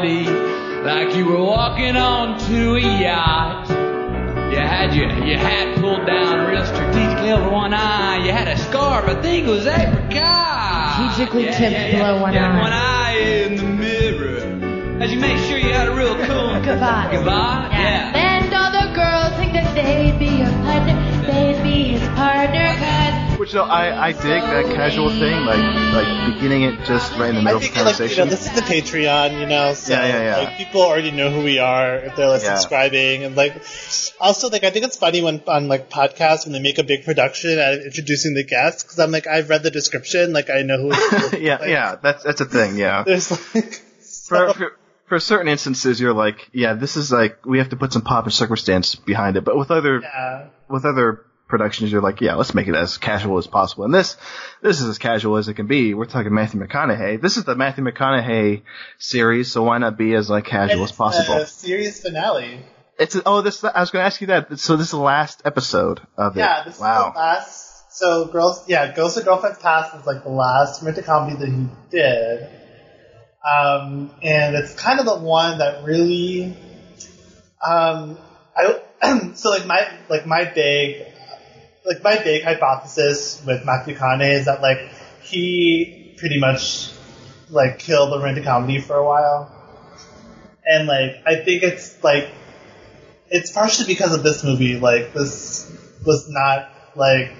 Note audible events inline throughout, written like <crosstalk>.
party like you were walking onto a yacht. You had your, your hat pulled down real strategically over one eye. You had a scarf, I think it was apricot. Strategically Yeah, tipped yeah, yeah. below one You eye. one eye in the mirror. As you make sure you had a real cool <laughs> Goodbye. Goodbye? Yeah. Which no, I I dig that casual thing, like like beginning it just right in the I middle of the think like you know this is the Patreon, you know, so Yeah, yeah, yeah. like people already know who we are if they're like Yeah. subscribing and like also like I think it's funny when on like podcasts when they make a big production and introducing the guests because I'm like I've read the description, like I know who. It's, <laughs> yeah, like, yeah, that's that's a thing. Yeah. <laughs> There's like for, for for certain instances, you're like, yeah, this is like we have to put some pop and circumstance behind it. But with other yeah. with other productions, you're like, yeah, let's make it as casual as possible. And this this is as casual as it can be. We're talking Matthew McConaughey. This is the Matthew McConaughey series, so why not be as like casual as possible? It's? A series finale. It's oh, this I was going to ask you that. So this is the last episode of it. Yeah, this wow. is the last. So girls, yeah, Ghost of Girlfriend's Past is like the last romantic comedy that he did, um, and it's kind of the one that really, um, I <clears throat> so like my like my big like my big hypothesis with Matthew McConaughey is that like he pretty much like killed the romantic comedy for a while, and like I think it's like it's partially because of this movie. Like this was not like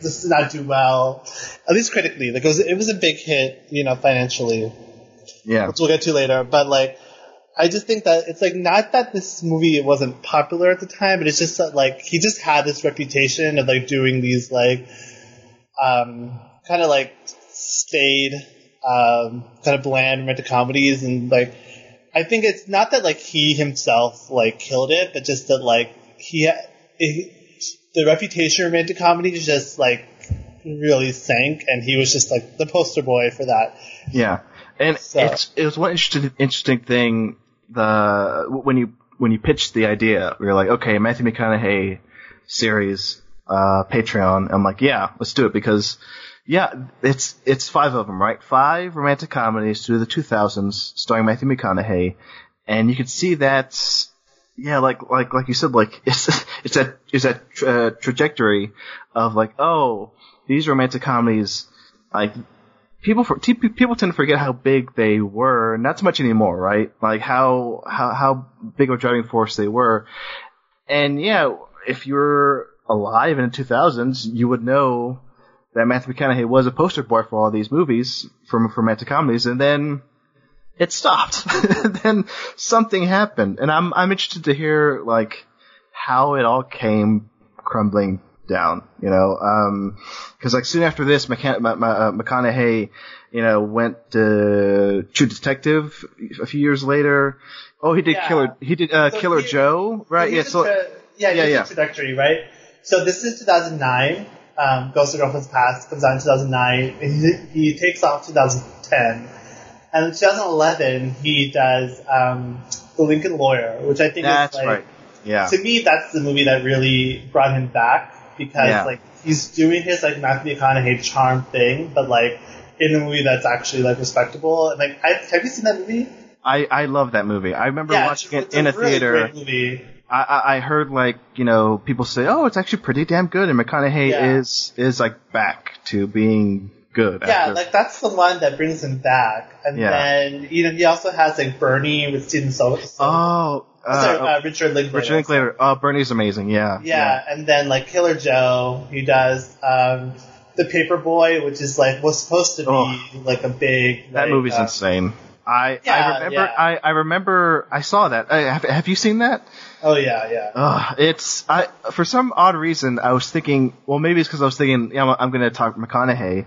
this did not do well, at least critically. Like it was, it was a big hit, you know, financially, Yeah. which we'll get to later. But like, I just think that it's like not that this movie wasn't popular at the time, but it's just that like he just had this reputation of like doing these like, um, kind of like staid, um, kind of bland romantic comedies, and like I think it's not that like he himself like killed it, but just that like he it, the reputation of romantic comedy just like really sank, and he was just like the poster boy for that. Yeah, and So- it's it was one interesting interesting thing. The when you when you pitched the idea, we were like, okay, Matthew McConaughey series, uh, Patreon. I'm like, yeah, let's do it because, yeah, it's it's five of them, right? Five romantic comedies through the 2000s, starring Matthew McConaughey, and you can see that. Yeah, like like like you said, like <laughs> it's it's that it's that tra- trajectory of like, oh, these romantic comedies, like people for, people tend to forget how big they were. Not so much anymore, right? Like how how how big of a driving force they were. And yeah, if you're alive in the 2000s, you would know that Matthew McConaughey was a poster boy for all these movies from for romantic comedies, and then it stopped. <laughs> then something happened, and I'm I'm interested to hear like how it all came crumbling down. You know, because like soon after this, McCann- uh, McConaughey, you know, went to True Detective a few years later. Oh, he did Yeah. Killer. He did uh, So Killer he- Joe, right? Yeah. So tra- yeah, yeah, yeah. trajectory, right? So this is 2009. Um, Ghost of Girlfriend's Past comes out in 2009. And he, he takes off 2010. And in 2011, he does um, The Lincoln Lawyer, which I think that's is like, right. Yeah. to me, that's the movie that really brought him back because Yeah. like he's doing his like Matthew McConaughey charm thing, but like in a movie that's actually like respectable. And like, I, have you seen that movie? I I love that movie. I remember yeah, watching it in a really theater. Great movie. I, I I heard like you know people say, oh, it's actually pretty damn good, and McConaughey Yeah. is is like back to being good. Yeah, after- like that's the one that brings him back. And Yeah. then you know he also has like Bernie with Steven Sol- oh, uh, sorry, uh, Richard Linklater. Richard Linklater. Oh, Bernie's amazing. Yeah. Yeah, and then like Killer Joe, he does um, the Paperboy, which is like was supposed to be Oh. like a big. That like, movie's uh, insane. I Yeah, I remember yeah. I, I remember I saw that. Uh, have, have you seen that? Oh yeah, yeah. Ugh, it's I for some odd reason I was thinking. Well, maybe it's because I was thinking, yeah, I'm, I'm going to talk McConaughey,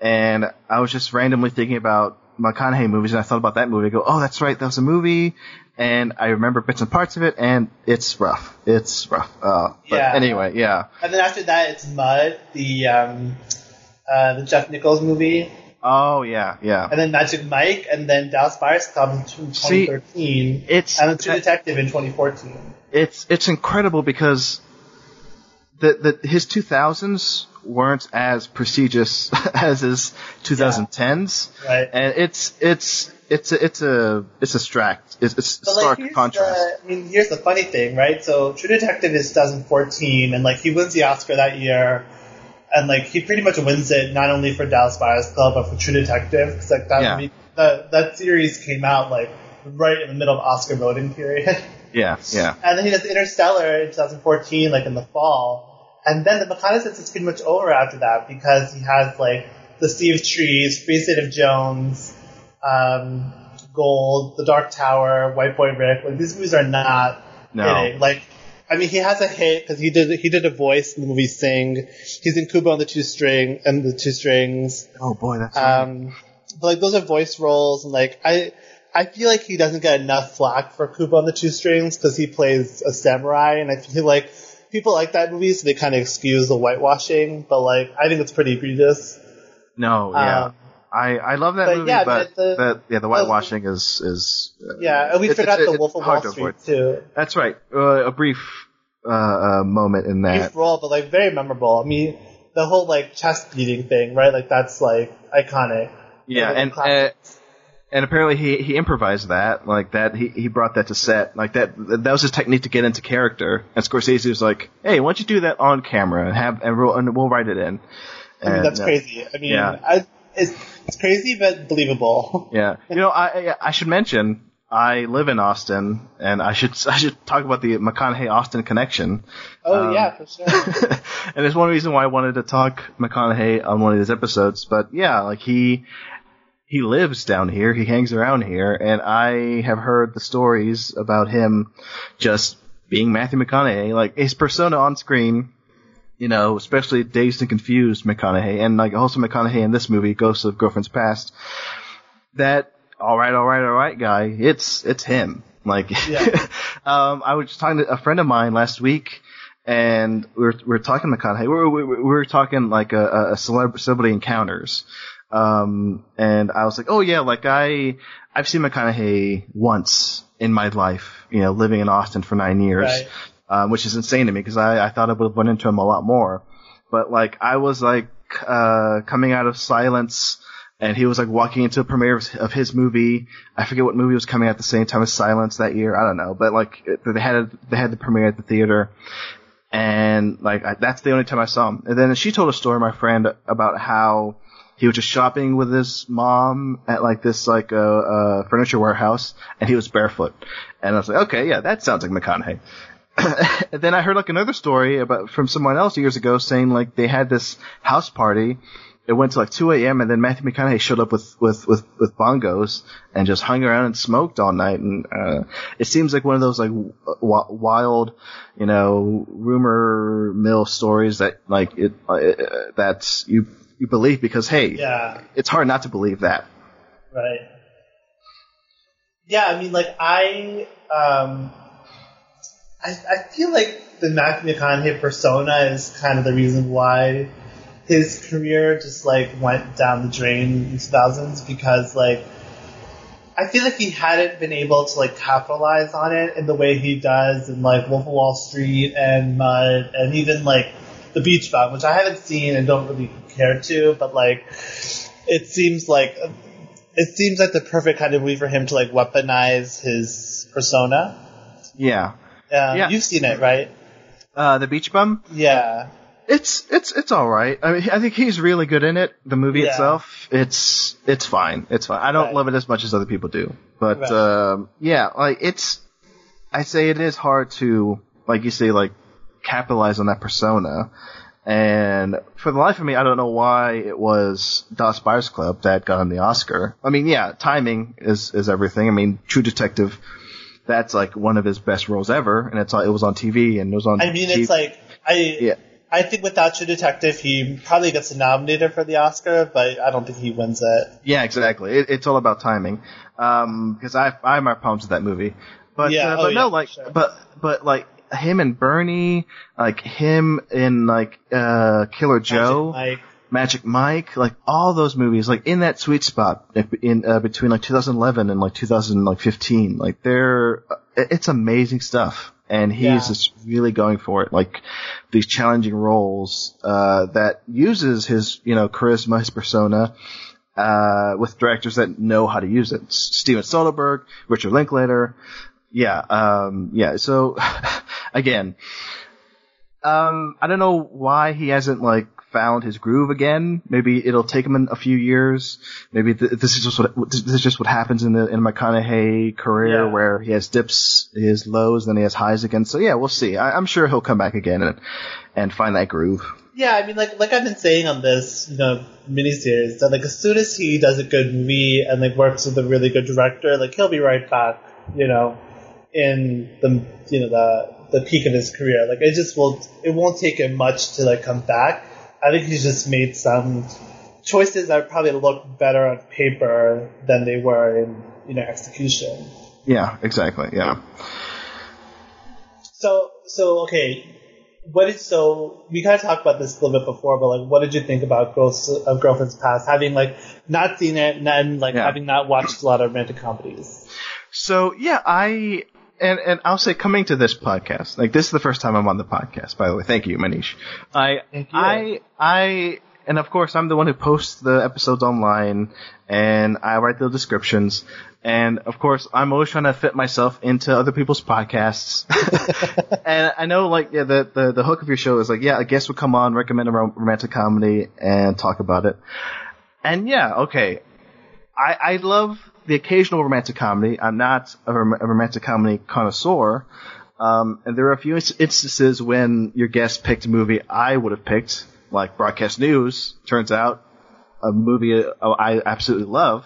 and I was just randomly thinking about McConaughey movies, and I thought about that movie. I go, oh, that's right, that was a movie, and I remember bits and parts of it, and it's rough. It's rough. Uh, but Yeah. anyway, yeah. And then after that, it's Mud, the um, uh, the Jeff Nichols movie, Oh yeah, yeah. and then Magic Mike, and then Dallas Buyers Club in See, 2013, it's- and then True Detective in 2014. it's it's incredible because the the his 2000s weren't as prestigious <laughs> as his 2010s, Right. and it's it's it's a, it's a it's a stract it's, But stark here's contrast. The, I mean, here's the funny thing, right? So, True Detective is 2014, and like he wins the Oscar that year, and like he pretty much wins it not only for Dallas Buyers Club but for True Detective, because like that Yeah. movie- that that series came out like right in the middle of Oscar voting period. <laughs> Yeah, yeah, And then he does Interstellar in 2014, like in the fall. And then the McConaissance is pretty much over after that because he has like the Sea of Trees, Free State of Jones, um, Gold, The Dark Tower, White Boy Rick. Like these movies are not No. hitting. Like, I mean, he has a hit because he did he did a voice in the movie Sing. He's in Kubo and the Two String and the Two Strings. Oh boy, that's right. Um, but like those are voice roles, and like I, I feel like he doesn't get enough flack for Kubo on the Two Strings because he plays a samurai, and I feel like people like that movie, so they kind of excuse the whitewashing. But like, I think it's pretty egregious. no, yeah. um, I, I love that but movie, yeah, but the- the, yeah, the whitewashing is is uh, Yeah, and we It's- forgot it's- the it's Wolf of Wall Street too. That's right. Uh, a brief uh, uh, moment in that. Brief role, but like very memorable. I mean, the whole like chest beating thing, right? Like that's like iconic. Yeah, and uh, and apparently he he improvised that like that. He he brought that to set like that. That was his technique to get into character. And Scorsese was like, "Hey, why don't you do that on camera and have and we'll, and we'll write it in." I mean, And, that's uh, crazy. I mean, yeah. I, it's it's crazy but believable. Yeah, you know, I I- I should mention I live in Austin, and I should <laughs> I should talk about the McConaughey Austin connection. Oh Um, yeah, for sure. <laughs> and there's one reason why I wanted to talk McConaughey on one of these episodes. But yeah, like he he lives down here, he hangs around here, and I have heard the stories about him just being Matthew McConaughey, like his persona on screen. You know, especially dazed and confused McConaughey, and like also McConaughey in this movie, Ghosts of Girlfriend's Past. That all right, all right, all right, guy. It's it's him. Like, Yeah. <laughs> um, I was just talking to a friend of mine last week, and we were we were talking McConaughey. We were we were, talking like a, a celebrity encounters, um, and I was like, oh yeah, like I I've seen McConaughey once in my life, you know, living in Austin for nine years, Right. Um, which is insane to me because I I thought I would have run into him a lot more, but like I was like uh, coming out of silence. And he was like walking into a premiere of, of his movie. I forget what movie was coming out at the same time as Silence that year. I don't know, but like they had a, they had the premiere at the theater, and like I, that's the only time I saw him. And then she told a story, my friend, about how he was just shopping with his mom at like this like uh, uh, furniture warehouse, and he was barefoot. And I was like, okay, yeah, that sounds like McConaughey. And <coughs> then I heard like another story about from someone else years ago saying like they had this house party. It went to like 2 a.m. and then Matthew McConaughey showed up with, with, with, with bongos and just hung around and smoked all night. And, uh, it seems like one of those like w- wild, you know, rumor mill stories that like it, uh, uh, that you, you believe because hey, yeah, it's hard not to believe that. right. Yeah, I mean, like I, um, I, I feel like the Matthew McConaughey persona is kind of the reason why his career just like went down the drain in the 2000s because like I feel like he hadn't been able to like capitalize on it in the way he does in like Wolf of Wall Street and Mud and even like The Beach Bum, which I haven't seen and don't really care to, but like it seems like it seems like the perfect kind of movie for him to like weaponize his persona. Yeah. Uh, Yeah. You've seen it, right? Uh, the Beach Bum? Yeah. It's it's it's all right. I mean, I think he's really good in it. The movie Yeah. itself, it's it's fine. It's fine. I don't Right. love it as much as other people do, but Right. um, yeah, like it's. I say it is hard to, like you say, like capitalize on that persona. And for the life of me, I don't know why it was Dallas Buyers Club that got him the Oscar. I mean, yeah, timing is is everything. I mean, True Detective, that's like one of his best roles ever, and it's it was on TV and it was on. I mean, TV. it's like I. Yeah. I think without True Detective, he probably gets nominated for the Oscar, but I don't think he wins it. Yeah, exactly. It, it's all about timing. Um, because I I have my problems with that movie, but Yeah, uh, oh but no, yeah, like sure. but but like him and Bernie, like him in like uh Killer Joe, Like, Magic Mike, like all those movies, like in that sweet spot in uh, between like 2011 and like 2015, like they're it's amazing stuff. and he's Yeah. just really going for it. Like these challenging roles uh, that uses his you know charisma, his persona. Uh, with directors that know how to use it, Steven Soderbergh, Richard Linklater, yeah, um, yeah. So <laughs> again, um, I don't know why he hasn't like found his groove again. Maybe it'll take him a few years. Maybe th- this is just what this is just what happens in the in McConaughey career, Yeah. where he has dips, he has lows, then he has highs again. So yeah, we'll see. I, I'm sure he'll come back again and and find that groove. Yeah, I mean, like like I've been saying on this, you know, miniseries, that like as soon as he does a good movie and like works with a really good director, like he'll be right back, you know, in the you know the the peak of his career. Like it just will, it won't take him much to like come back. I think he's just made some choices that probably look better on paper than they were in you know execution. Yeah, exactly. Yeah. So so okay, what is so we kind of talked about this a little bit before, but like, what did you think about Ghosts of uh, Girlfriend's Past? Having like not seen it and then like Yeah. having not watched a lot of romantic comedies. So yeah, I and and I'll say coming to this podcast, like this is the first time I'm on the podcast. By the way, thank you, Manish. I you. I I and of course I'm the one who posts the episodes online and I write the descriptions. And of course, I'm always trying to fit myself into other people's podcasts. <laughs> and I know, like, yeah, the, the the hook of your show is like, yeah, a guest would come on, recommend a rom- romantic comedy, and talk about it. And yeah, okay, I, I love the occasional romantic comedy. I'm not a, rom- a romantic comedy connoisseur. Um, and there are a few instances when your guest picked a movie I would have picked, like Broadcast News. Turns out a movie uh, I absolutely love.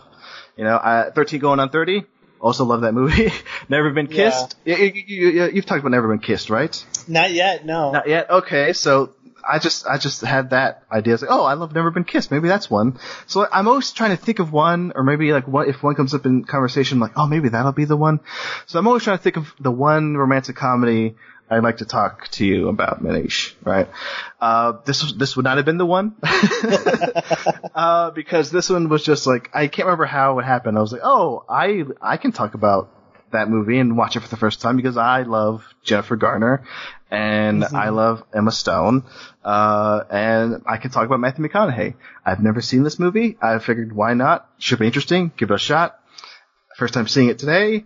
You know, I, 13 Going on 30. Also love that movie. <laughs> Never Been Yeah. Kissed. You, you, you, you've talked about Never Been Kissed, right? Not yet, no. Not yet. Okay, so I just I just had that idea. It's like, oh, I love Never Been Kissed. Maybe that's one. So I'm always trying to think of one, or maybe like what if one comes up in conversation, like, oh, maybe that'll be the one. So I'm always trying to think of the one romantic comedy I'd like to talk to you about, Manish. Right? Uh, this this would not have been the one, <laughs> uh, because this one was just like I can't remember how it happened. I was like, oh, I I can talk about that movie and watch it for the first time because I love Jennifer Garner and I love Emma Stone, uh, and I can talk about Matthew McConaughey. I've never seen this movie. I figured why not? Should be interesting. Give it a shot. First time seeing it today.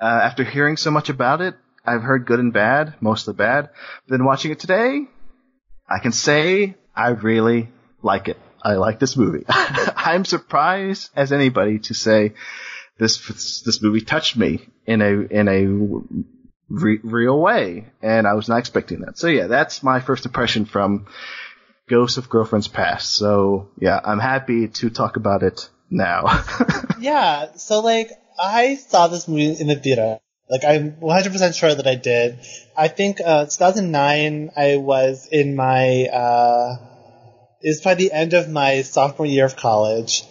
Uh, after hearing so much about it, I've heard good and bad, mostly bad. But then watching it today, I can say I really like it. I like this movie. <laughs> I'm surprised as anybody to say this this movie touched me in a in a re- real way, and I was not expecting that. So yeah, that's my first impression from Ghosts of Girlfriend's Past. So yeah, I'm happy to talk about it now. <laughs> Yeah, so like I saw this movie in the theater. Like I'm 100% sure that I did. I think uh 2009 I was in my uh it was probably the end of my sophomore year of college.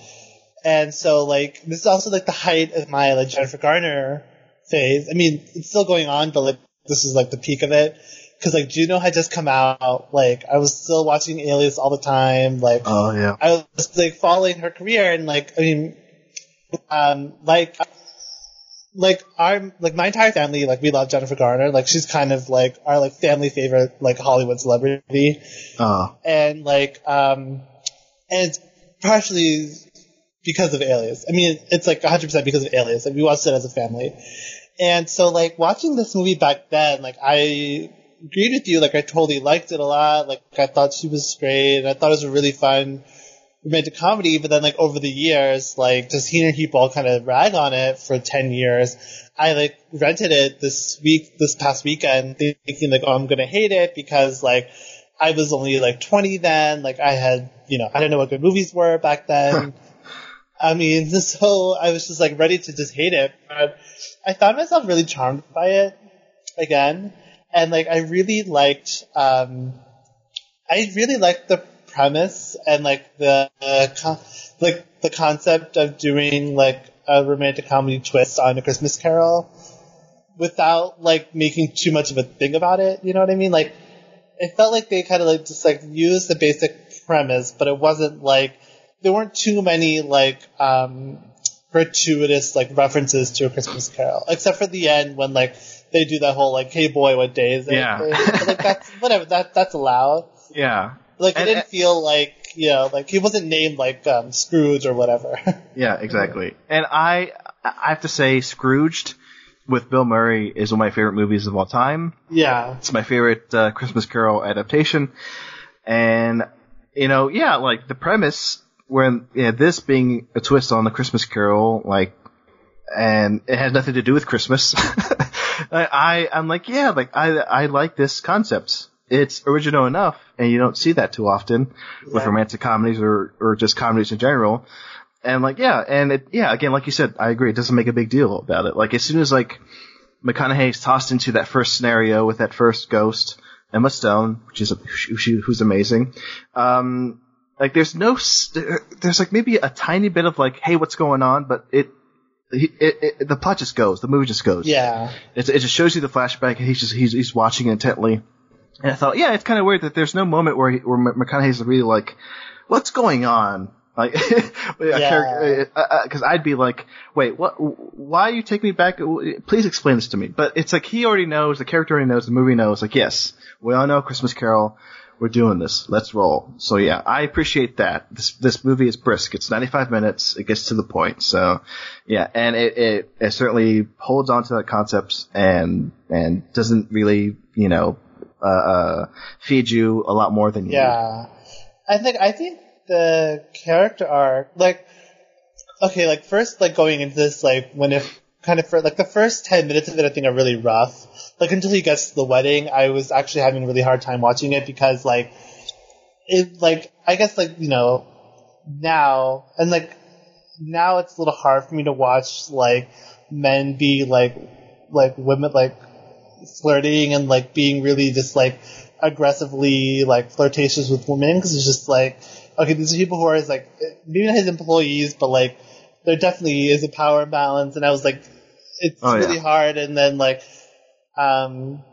And so like this is also like the height of my like Jennifer Garner phase. I mean, it's still going on, but like this is like the peak of it. Cause like Juno had just come out, like I was still watching Alias all the time, like oh yeah. I was like following her career and like I mean um like like our like my entire family like we love Jennifer Garner like she's kind of like our like family favorite like Hollywood celebrity Oh and like um and it's partially because of Alias. I mean it's like 100% because of Alias. Like we watched it as a family. And so like watching this movie back then like I agreed with you. Like I totally liked it a lot. Like I thought she was great and I thought it was a really fun romantic comedy, but then like over the years, like just hearing people kind of rag on it for ten years, I like rented it this week, this past weekend, thinking like, oh, I'm gonna hate it because like I was only like 20 then, like I had, you know, I didn't know what good movies were back then. <laughs> I mean, <laughs> so I was just like ready to just hate it, but I found myself really charmed by it again, and like I really liked, um, I really liked the premise and like the uh, con- like the concept of doing like a romantic comedy twist on a Christmas Carol without like making too much of a thing about it. You know what I mean? Like it felt like they kind of like just like used the basic premise, but it wasn't like there weren't too many like um gratuitous like references to a Christmas Carol, except for the end when like they do that whole like, "Hey boy, what day is it?" Yeah. Like that's <laughs> whatever. That that's allowed. Yeah. Like it And- didn't feel like you know, like he wasn't named like um, Scrooge or whatever. <laughs> Yeah, exactly. And I I have to say Scrooged with Bill Murray is one of my favorite movies of all time. yeah. It's my favorite uh, Christmas Carol adaptation. And you know, yeah, like the premise when yeah, this being a twist on the Christmas Carol, like and it has nothing to do with Christmas. <laughs> I, I I'm like, yeah, like I I like this concept. It's original enough, and you don't see that too often with romantic comedies or or just comedies in general. And like, yeah, and it, yeah, again, like you said, I agree. It doesn't make a big deal about it. Like as soon as like McConaughey's tossed into that first scenario with that first ghost, Emma Stone, which is a, who's amazing. Um, like there's no, there's like maybe a tiny bit of like, hey, what's going on? But it, it, it, it the plot just goes, the movie just goes. Yeah. It, it just shows you the flashback, and he's just he's he's watching intently. And I thought, yeah, it's kind of weird that there's no moment where he, where McConaughey's really like, what's going on? Like, <laughs> because uh, uh, uh, I'd be like, wait, what? Why you take me back? Please explain this to me. But it's like he already knows, the character already knows, the movie knows. Like, yes, we all know Christmas Carol. We're doing this. Let's roll. So yeah, I appreciate that. This this movie is brisk. It's 95 minutes. It gets to the point. So yeah, and it it, it certainly holds on to that concept and and doesn't really you know uh, uh, feed you a lot more than you. Yeah. I think I think the character arc like okay, like first like going into this like when if kind of for like the first ten minutes of it I think are really rough. Like until he gets to the wedding, I was actually having a really hard time watching it because like it like I guess like, you know, now and like now it's a little hard for me to watch like men be like like women like flirting and like being really just like aggressively like flirtatious with women because it's just like okay these are people who are like maybe not his employees but like there definitely is a power imbalance and I was like it's Oh, yeah. really hard and then like um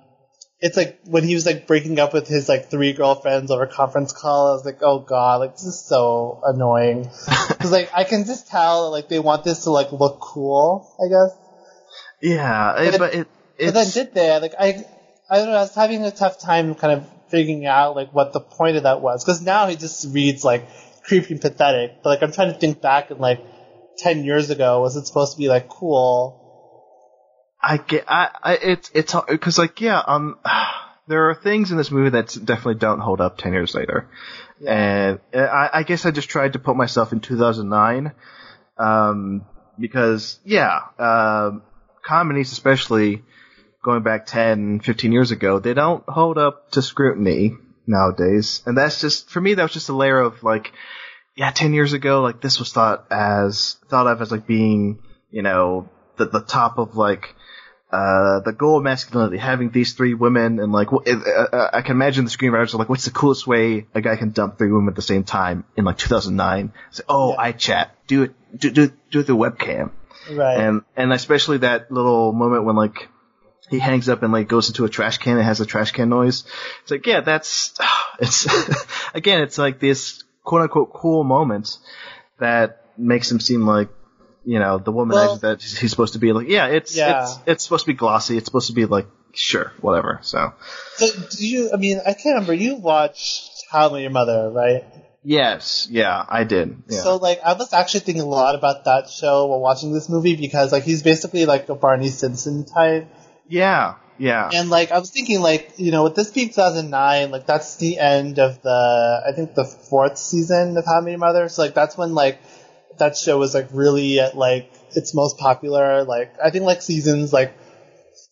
it's like when he was like breaking up with his like three girlfriends over conference call, I was like, oh god, like this is so annoying. <laughs> Because like I can just tell like they want this to like look cool, I guess. Yeah, But it, it- but it But then did they? Like I, I don't know. I was having a tough time kind of figuring out like what the point of that was because now he just reads like creepy and pathetic. But like I'm trying to think back and like ten years ago, was it supposed to be like cool? I get, I, I it's, it's, because like, yeah, um, <sighs> there are things in this movie that definitely don't hold up 10 years later. And uh, I, I guess I just tried to put myself in 2009, um, because, yeah, um, comedies, especially going back 10, 15 years ago, they don't hold up to scrutiny nowadays. And that's just, for me, that was just a layer of like, yeah, 10 years ago, like this was thought as, thought of as like being, you know, the, the top of like, uh, the goal of masculinity, having these three women, and like, wh- uh, uh, I can imagine the screenwriters are like, what's the coolest way a guy can dump three women at the same time in like 2009? Say, oh, Yeah. I chat, do it, do, do, do it through webcam. Right. And, and especially that little moment when like, he hangs up and like goes into a trash can and has a trash can noise. It's like, yeah, that's, <sighs> it's, <laughs> again, it's like this quote unquote cool moments that makes him seem like, you know, the womanizer Well- that he's supposed to be. Like, yeah, it's, Yeah. it's, it's supposed to be glossy. It's supposed to be like, sure, whatever. So, so do you? I mean, I can't remember. You watched How I Met Your Mother, right? yes, yeah, I did. Yeah. So like I was actually thinking a lot about that show while watching this movie because like he's basically like a Barney Stinson type. yeah, yeah. And like I was thinking like, you know, with this being 2009, like that's the end of the I think the fourth season of How I Met Your So like that's when like that show was like really at like its most popular. Like I think like seasons like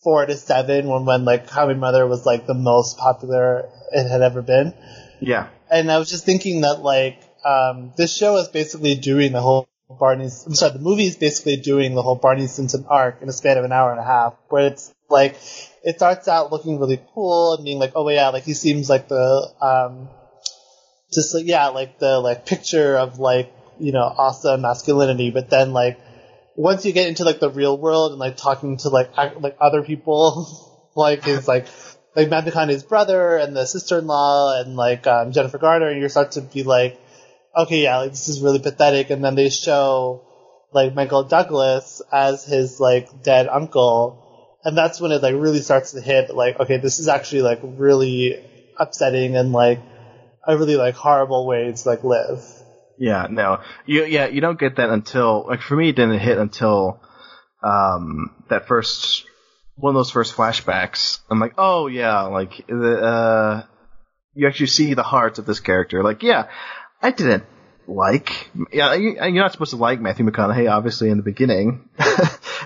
four to seven when when like How I Met Mother was like the most popular it had ever been yeah. and I was just thinking that like um, this show is basically doing the whole Barney. I'm sorry, the movie is basically doing the whole Barney Stinson arc in a span of an hour and a half, where it's like it starts out looking really cool and being like, oh yeah, like he seems like the um, just like yeah, like the like picture of like you know awesome masculinity, but then like once you get into like the real world and like talking to like ac- like other people, <laughs> like his like like Matthew McConaughey's brother and the sister-in-law and like um, Jennifer Garner, and you start to be like, okay, yeah, like this is really pathetic. And then they show like Michael Douglas as his like dead uncle, and that's when it like really starts to hit. Like, okay, this is actually like really upsetting and like a really like horrible way to like live. Yeah, no, you yeah you don't get that until like for me it didn't hit until um that first one of those first flashbacks. I'm like, oh yeah, like the uh you actually see the heart of this character. Like, yeah, I didn't like. Yeah, you, you're not supposed to like Matthew McConaughey, obviously, in the beginning. <laughs>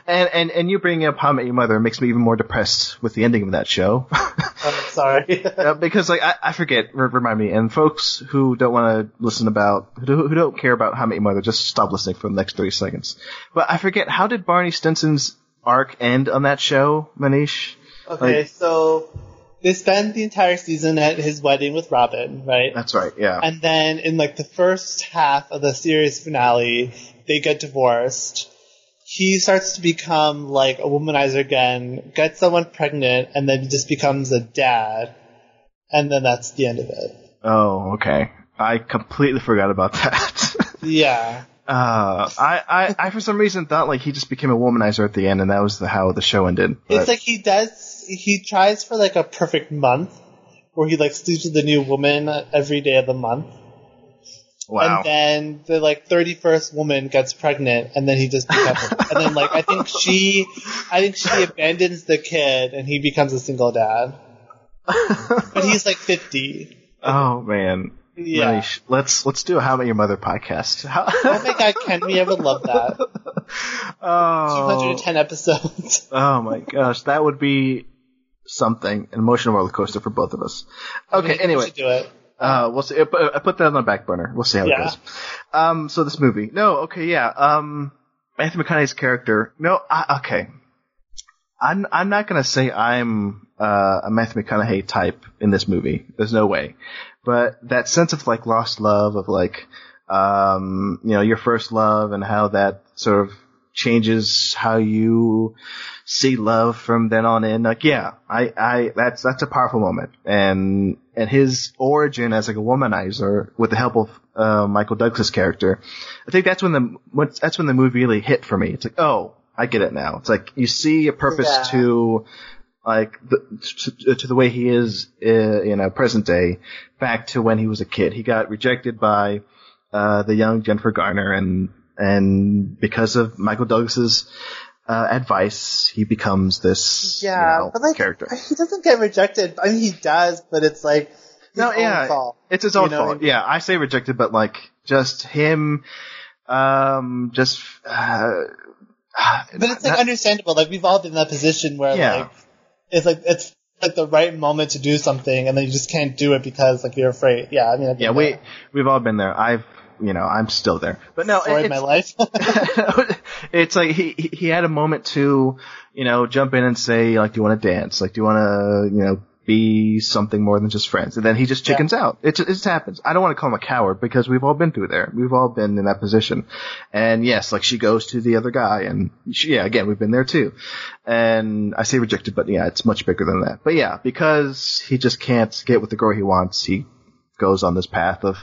and, and and you bringing up How I Met Your Mother makes me even more depressed with the ending of that show. I'm <laughs> sorry. <laughs> Uh, because like I, I forget, remind me, and folks who don't want to listen about, who, who don't care about How I Met Your Mother, just stop listening for the next 30 seconds. But I forget, how did Barney Stinson's arc end on that show, Manish? Okay, Like- so they spend the entire season at his wedding with Robin, right? That's right, yeah. And then in like the first half of the series finale, they get divorced. He starts to become like a womanizer again, gets someone pregnant, and then just becomes a dad. And then that's the end of it. oh, okay. I completely forgot about that. <laughs> Yeah. Uh, I, I, I for some reason thought like he just became a womanizer at the end, and that was the, how the show ended. But, It's like he does, he tries for like a perfect month where he like sleeps with a new woman every day of the month. Wow. And then the like 31st woman gets pregnant, and then he just becomes, and then like I think she, I think she abandons the kid, and he becomes a single dad. But he's like 50. oh man. Yeah. Manish, let's let's do a How About Your Mother podcast. How, <laughs> Oh my god, Ken, we ever love that. oh, 210 episodes. oh my gosh, that would be something an emotional roller coaster for both of us. Okay, We anyway, should do it. Uh, we'll see. I put that on the back burner. We'll see how Yeah. it goes. Um, so this movie, no, okay, yeah. Um, Anthony McConaughey's character, no, I, okay. I'm I'm not gonna say I'm uh, a Matthew McConaughey type in this movie. There's no way. But that sense of like lost love of like um, you know your first love and how that sort of changes how you see love from then on in. Like yeah, I I that's that's a powerful moment and and his origin as like a womanizer with the help of uh, Michael Douglas' character. I think that's when the that's when the movie really hit for me. It's like oh. I get it now. It's like you see a purpose Yeah. to like the, to, to the way he is uh, you know present day back to when he was a kid he got rejected by uh, the young Jennifer Garner and and because of Michael Douglas's uh, advice he becomes this Yeah, you know, but like, character he doesn't get rejected. I mean, he does, but it's like, his no own yeah fault. it's his own You know what fault I mean? yeah I say rejected but like just him um just uh, But it's like not- understandable. Like we've all been in that position where Yeah. like it's like it's like the right moment to do something, and then you just can't do it because like you're afraid. Yeah, I mean, I've yeah we there. we've all been there I've you know I'm still there. But no story it's, my life. <laughs> it's like he he had a moment to you know jump in and say like do you want to dance? Like do you want to you know be something more than just friends? And then he just Yeah. chickens out. It, it just happens. I don't want to call him a coward because we've all been through there. We've all been in that position. And yes like she goes to the other guy and she, yeah again we've been there too. And i say rejected but yeah it's much bigger than that. But yeah because he just can't get with the girl he wants he goes on this path of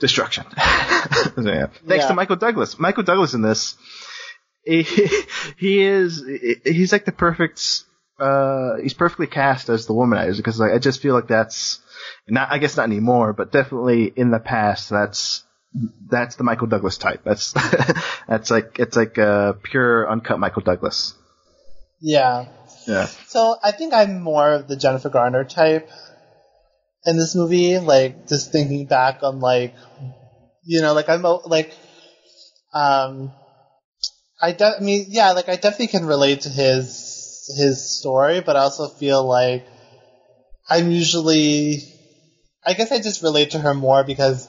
destruction. <laughs> So, yeah. Thanks Yeah. to Michael Douglas. Michael Douglas in this, he, he is he's like the perfect. Uh, he's perfectly cast as the womanizer because like, I just feel like that's not. I guess not anymore, but definitely in the past. That's that's the Michael Douglas type. That's <laughs> that's like it's like uh, pure uncut Michael Douglas. yeah. Yeah. So I think I'm more of the Jennifer Garner type in this movie. Like just thinking back on like, you know, like I'm like, um, I de- I mean, yeah, like I definitely can relate to his his story, but I also feel like I'm usually, I guess I just relate to her more because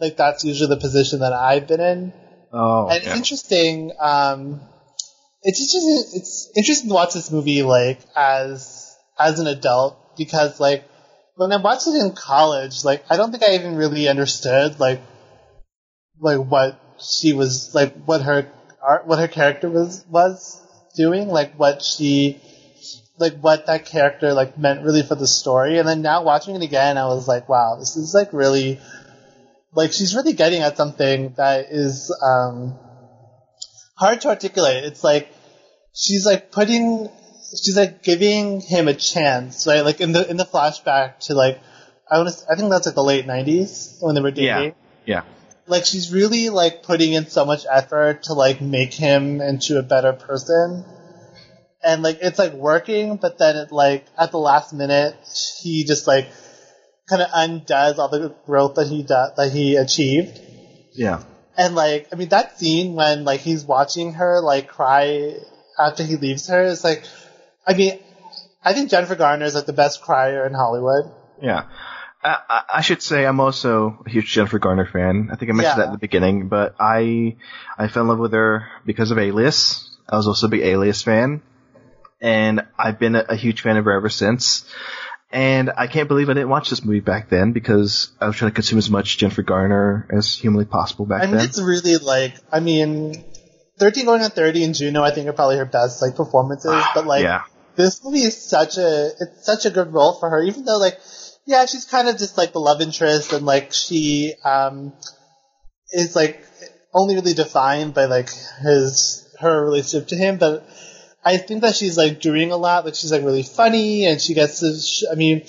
like that's usually the position that I've been in. Oh. And yeah. it's interesting. Um, it's just it's interesting to watch this movie like as as an adult because like when I watched it in college, like I don't think I even really understood like like what she was like what her art what her character was was doing like what she like what that character like meant really for the story and then now watching it again I was like wow this is like really like she's really getting at something that is um hard to articulate. It's like she's like putting she's like giving him a chance, right? Like in the in the flashback to like I want I think that's like the late '90s when they were dating. Yeah. Like she's really like putting in so much effort to like make him into a better person. And like it's like working, but then it like at the last minute he just like kind of undoes all the growth that he do- that he achieved. Yeah. And like, I mean, that scene when like he's watching her like cry after he leaves her is like, I mean, I think Jennifer Garner is like the best crier in Hollywood. Yeah. I, I- should say I'm also a huge Jennifer Garner fan. I think I mentioned Yeah. that in the beginning, but I I fell in love with her because of Alias. I was also a big Alias fan, and I've been a, a huge fan of her ever since. And I can't believe I didn't watch this movie back then because I was trying to consume as much Jennifer Garner as humanly possible back I mean, then. it's really like, I mean, 13 going on 30 and Juno, I think are probably her best like performances, but like, yeah, this movie is such a, it's such a good role for her, even though like, yeah, she's kind of just like the love interest and like she, um, is like only really defined by like his, her relationship to him, but I think that she's like doing a lot, like she's like really funny and she gets to, sh- I mean,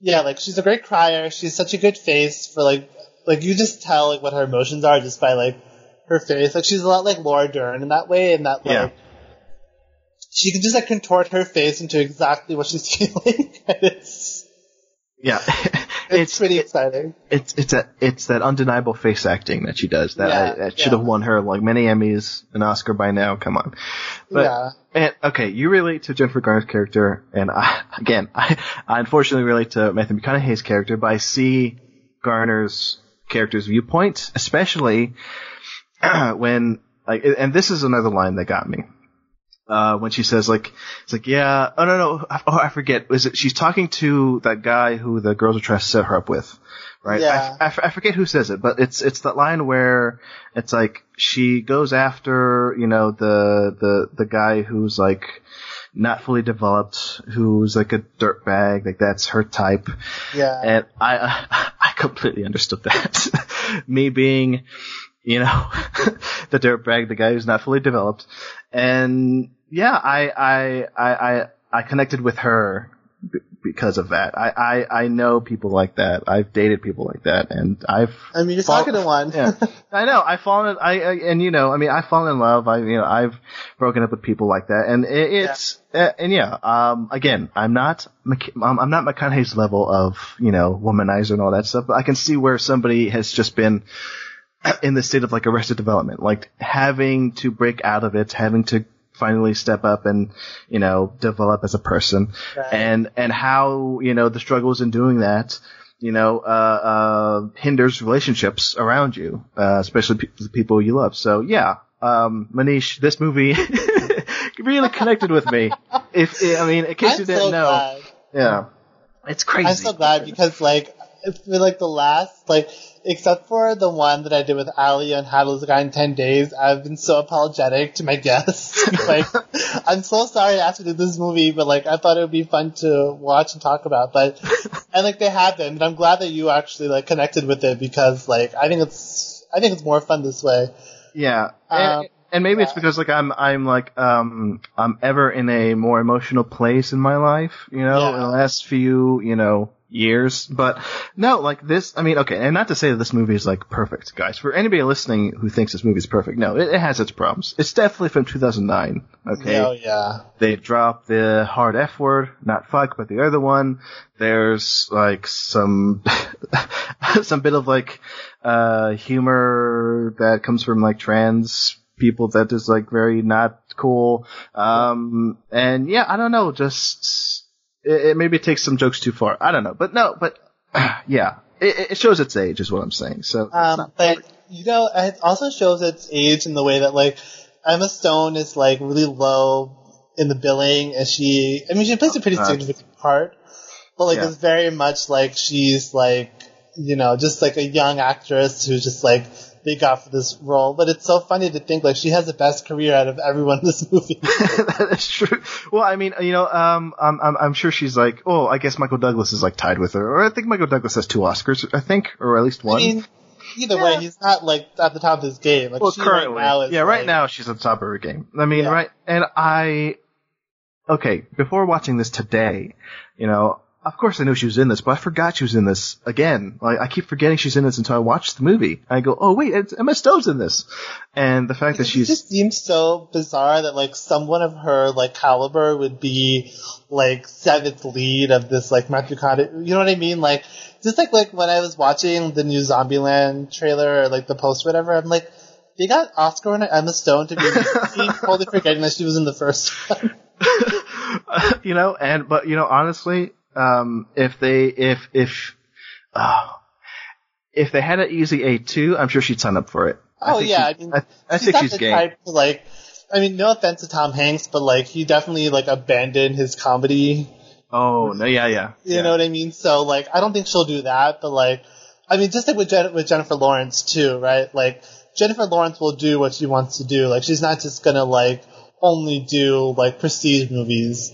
yeah, like she's a great crier, she's such a good face for like, like you just tell like what her emotions are just by like her face, like she's a lot like Laura Dern in that way, and that like, Yeah. She can just like contort her face into exactly what she's <laughs> feeling. it's yeah. <laughs> <laughs> it's, pretty exciting. it's it's a it's that undeniable face acting that she does that Yeah, I, that should yeah. have won her like many Emmys, an Oscar by now. Come on, but yeah. and okay, you relate to Jennifer Garner's character, and I again I, I unfortunately relate to Matthew McConaughey's character, but I see Garner's character's viewpoint, especially <clears throat> when like and this is another line that got me. Uh, when she says like, it's like, yeah, oh no, no, I- oh, I forget. Is it, she's talking to that guy who the girls are trying to set her up with, right? Yeah. I, I I forget who says it, but it's, it's that line where it's like, she goes after, you know, the, the, the guy who's like, not fully developed, who's like a dirtbag, like that's her type. Yeah. And I, <laughs> I completely understood that. <laughs> Me being, you know, <laughs> the dirtbag, the guy who's not fully developed. And yeah, I, I, I, I, I connected with her b- because of that. I, I, I know people like that. I've dated people like that and I've, I mean, you're fall- talking to one. yeah, I know. I've fallen. I, I and you know. I mean, I've fallen in love. I you know. I've broken up with people like that, and it, it's uh, and yeah. Um. Again, I'm not. I'm I'm not McConaughey's level of you know womanizer and all that stuff, but I can see where somebody has just been <clears throat> in the state of like arrested development, like having to break out of it, having to finally step up and you know develop as a person, Right. and and how you know the struggles in doing that you know, uh, uh, hinders relationships around you, uh, especially pe- the people you love. So yeah, um, Manish, this movie <laughs> really connected with me. If, I mean, in case I'm you didn't so know, glad. yeah, it's crazy. I'm so glad because like for like the last like except for the one that I did with Ali on How to Lose a Guy in Ten Days, I've been so apologetic to my guests. <laughs> like <laughs> I'm so sorry I asked you to do this movie, but like I thought it would be fun to watch and talk about. But <laughs> and like they have been, but I'm glad that you actually like connected with it because like I think it's I think it's more fun this way. Yeah, Um, and, and maybe it's because like I'm I'm like um I'm ever in a more emotional place in my life, you know, Yeah. in the last few you know years. But no, like this. I mean, okay, and not to say that this movie is like perfect, guys. For anybody listening who thinks this movie is perfect, no, it, it has its problems. It's definitely from 2009. Okay, Oh yeah. they drop the hard F word, not fuck, but the other one. There's like some, <laughs> some bit of like, uh, humor that comes from like trans people that is like very not cool. Um, and yeah, I don't know, just, it, it maybe takes some jokes too far. I don't know, but no, but <sighs> yeah, it, it shows its age is what I'm saying. So, Um, but you know, it also shows its age in the way that like Emma Stone is like really low in the billing, and she, I mean, she plays a pretty Uh, significant part, but like yeah. it's very much like she's like, you know, just like a young actress who's just like they got for this role. But it's so funny to think like she has the best career out of everyone in this movie. <laughs> that is true. Well, I mean, you know, um, I'm, I'm, I'm sure she's like, oh, I guess Michael Douglas is like tied with her, or I think Michael Douglas has two Oscars, I think, or at least I one. mean, either way, he's not like at the top of his game. Like well, she currently, right now yeah, right like- now she's at the top of her game. I mean, Yeah. right, and I, okay, before watching this today, you know, of course I know she was in this, but I forgot she was in this again. Like I keep forgetting she's in this until I watch the movie. I go, oh wait, it's Emma Stone's in this, and the fact that It she's just seems so bizarre that like someone of her like caliber would be like seventh lead of this like Matthew Conde. You know what I mean? Like just like like when I was watching the new Zombieland trailer or like the post or whatever, I'm like, they got Oscar winner Emma Stone to be <laughs> totally forgetting that she was in the first one. <laughs> you know, and but you know, honestly, um, if they if if uh, if they had an easy A two, I'm sure she'd sign up for it. I Oh think yeah, she- I mean, I, I she's think she's game. type to like. I mean, no offense to Tom Hanks, but like he definitely like abandoned his comedy Oh no, yeah, yeah. You yeah. know what I mean? So like, I don't think she'll do that, but like, I mean, just like with, Jen- with Jennifer Lawrence too, right? Like, Jennifer Lawrence will do what she wants to do. Like, she's not just gonna like only do like prestige movies.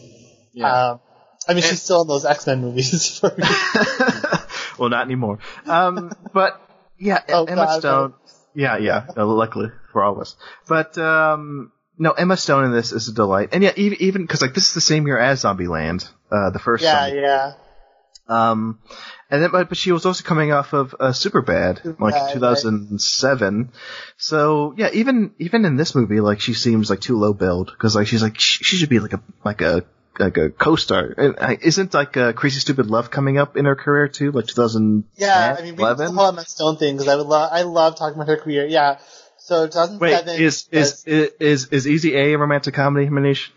Yeah. Um, I mean, And- she's still in those X Men movies. <laughs> For me. <laughs> well, not anymore. Um, but yeah, <laughs> Oh, Emma God, Stone. Yeah, yeah. luckily for all of us. But um, no, Emma Stone in this is a delight, and yeah, even even because like this is the same year as Zombieland, uh, the first. yeah, Zombie- yeah. Um, and then, but, but she was also coming off of uh, Superbad, like Superbad, 2007. So yeah, even even in this movie, like she seems like too low build because like she's like she should be like a like a like a co-star. Uh, Isn't like uh, Crazy Stupid Love coming up in her career too, like 2010, Yeah, I mean, we 11? whole Emma Stone thing because I would love, I love talking about her career. Yeah. So 2007. Wait, is is, is is is Easy A a romantic comedy, Manish?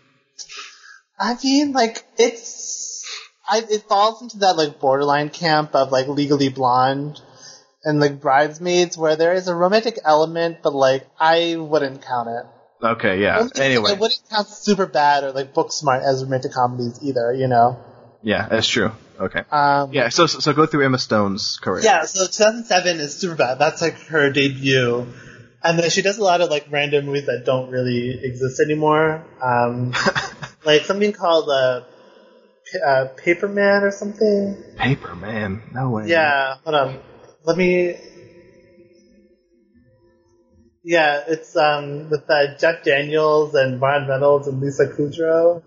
I mean, like it's, I, it falls into that like borderline camp of like Legally Blonde and like Bridesmaids, where there is a romantic element, but like I wouldn't count it. Okay, yeah. Like, Anyway, I wouldn't count Super Bad or like book smart as romantic comedies either. You know. yeah, that's true. Okay. Um, Yeah, so so so go through Emma Stone's career. Yeah, so 2007 is super bad. That's like her debut. And then she does a lot of like random movies that don't really exist anymore. Um, <laughs> like something called uh, P- uh, Paperman or something. Paper Man, no way. Yeah, hold on. Let me. Yeah, it's um with uh, Jeff Daniels and Ryan Reynolds and Lisa Kudrow.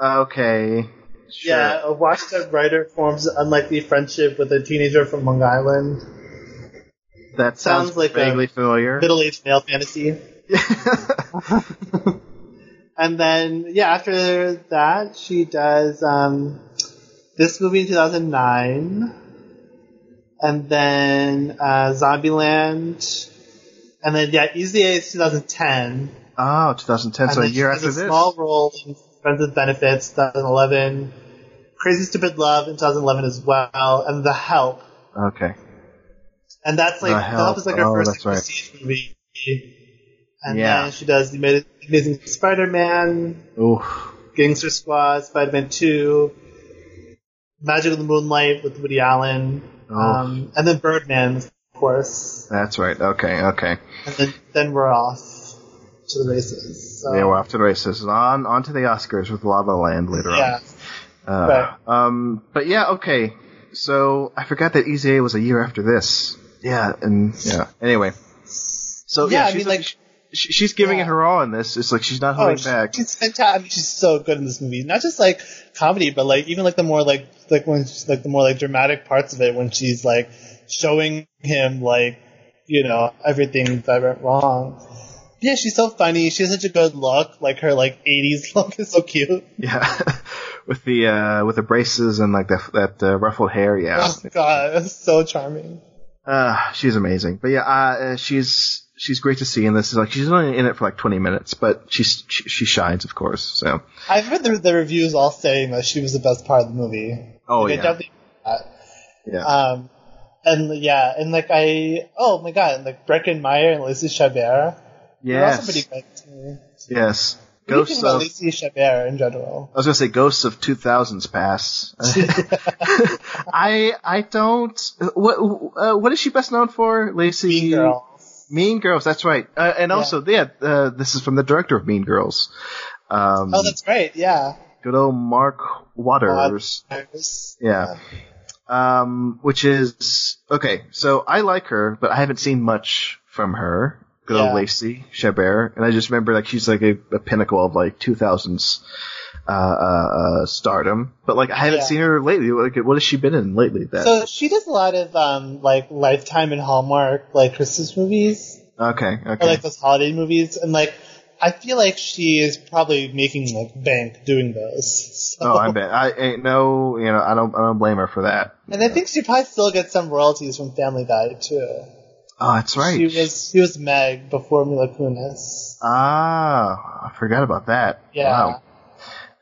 Okay. Sure. Yeah, a washed-up writer forms an unlikely friendship with a teenager from Long Island. That sounds, Sounds like a vaguely familiar. Middle-aged male fantasy. <laughs> And then, yeah, after that, she does um, this movie in 2009, and then uh, Zombieland, and then yeah, Easy A is 2010. oh, 2010, and so a year after a this. small role in Friends with Benefits 2011, Crazy Stupid Love in 2011 as well, and The Help, Okay. and that's like The The Help, Help. is like her Oh, first that's right. movie. And Yeah. then she does the Amazing Spider-Man, Oof. Gangster Squad, Spider-Man 2, Magic of the Moonlight with Woody Allen, Oh. um, and then Birdman, course. That's right. Okay, okay. And then, then we're off to the races. So, Yeah, we're off to the races. On, on to the Oscars with La La Land later yeah. on. Uh, Right. Um, but yeah, okay. So I forgot that Easy A was a year after this. Yeah, and yeah. Anyway. So yeah, Yeah, I she's mean, like- she- she's giving Yeah. it her all in this. It's like she's not Oh, holding she- back. she's fantastic. I mean, she's so good in this movie. Not just like comedy, but like even like the more like like when she's, like the more like dramatic parts of it when she's like showing him like you know everything that went wrong. Yeah, she's so funny. She has such a good look. Like her like '80s <laughs> look is so cute. Yeah, <laughs> with the uh, with the braces and like that that uh, ruffled hair. Yeah, Oh god, it's so charming. uh, she's amazing. But yeah, uh, she's she's great to see in this. Is like she's only in it for like 20 minutes, but she's she, she shines, of course. So I've heard the, the reviews all saying that she was the best part of the movie. oh Like, yeah, yeah. Um, and yeah, and like I, oh my god, and like Breckin Meyer and Lacey Chabert. They're pretty yes, good too. yes. What do you think Ghosts of Lacey Chabert in general? I was gonna say ghosts of 2000s past. <laughs> <laughs> I I don't. What uh, what is she best known for? Lacey Mean Girls. Mean Girls. That's right. Uh, and also, yeah, uh, this is from the director of Mean Girls. Um, Oh, that's right. Yeah. good old Mark Waters. Yeah. Um, which is okay. So I like her, but I haven't seen much from her good old Lacey Chabert, and I just remember like she's like a, a pinnacle of like 2000s uh, uh, uh, stardom. But like I haven't Yeah. seen her lately. Like what has she been in lately? That So she does a lot of um like Lifetime and Hallmark like Christmas movies okay, or okay. like those holiday movies, and like I feel like she is probably making like bank doing those. So- oh, I bet. I ain't no, you know, I don't, I don't blame her for that. And I think she probably still gets some royalties from Family Guy too. Oh, that's right. She was she was Meg before Mila Kunis. Ah, I forgot about that. Yeah. Wow.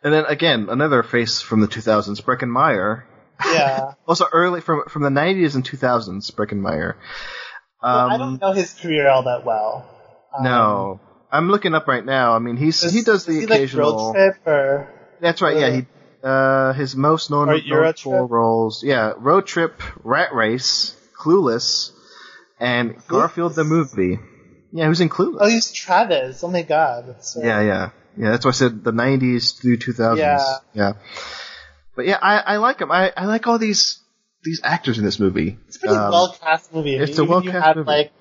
And then again, another face from the 2000s, Breckin Meyer. Yeah. <laughs> Also early from from the 90s and 2000s, Breckin Meyer. Well, Um, I don't know his career all that well. Um, No, I'm looking up right now. I mean, he's he does the is he, like, occasional. road trip or That's right. Yeah, he uh his most known, Or known Euro for roles. Yeah, Road Trip, Rat Race, Clueless, and Garfield the movie. Yeah, who's in Clueless? oh he's Travis. Oh my god. Right. Yeah, yeah, yeah. That's why I said the '90s through 2000s. Yeah. yeah. But yeah, I, I like him. I, I like all these these actors in this movie. It's a pretty Um, well cast movie. it's a well-cast movie. like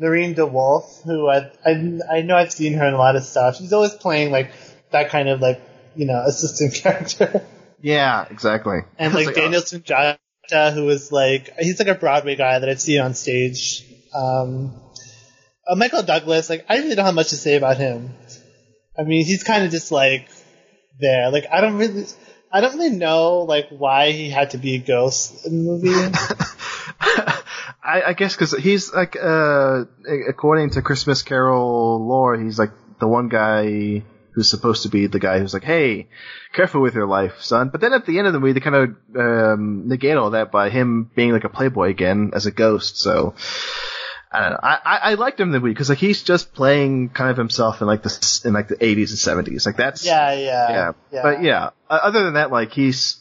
Noureen DeWulf, who I, I I know I've seen her in a lot of stuff. She's always playing like that kind of like you know assistant <laughs> character. Yeah, exactly. And <laughs> It's like Daniel Sunjata, who is like he's like a Broadway guy that I've seen on stage. Um, uh, Michael Douglas, like I really don't have much to say about him. I mean, he's kind of just like there. Like I don't really, I don't really know like why he had to be a ghost in the movie. <laughs> I, I guess because he's like, uh, according to Christmas Carol lore, he's like the one guy who's supposed to be the guy who's like, "Hey, careful with your life, son." But then at the end of the movie, they kind of um, negate all that by him being like a playboy again as a ghost. So I don't know. I, I, I liked him in the movie because like he's just playing kind of himself in like the in like the 80s and 70s. Like that's yeah, yeah, yeah. yeah. But yeah, other than that, like he's,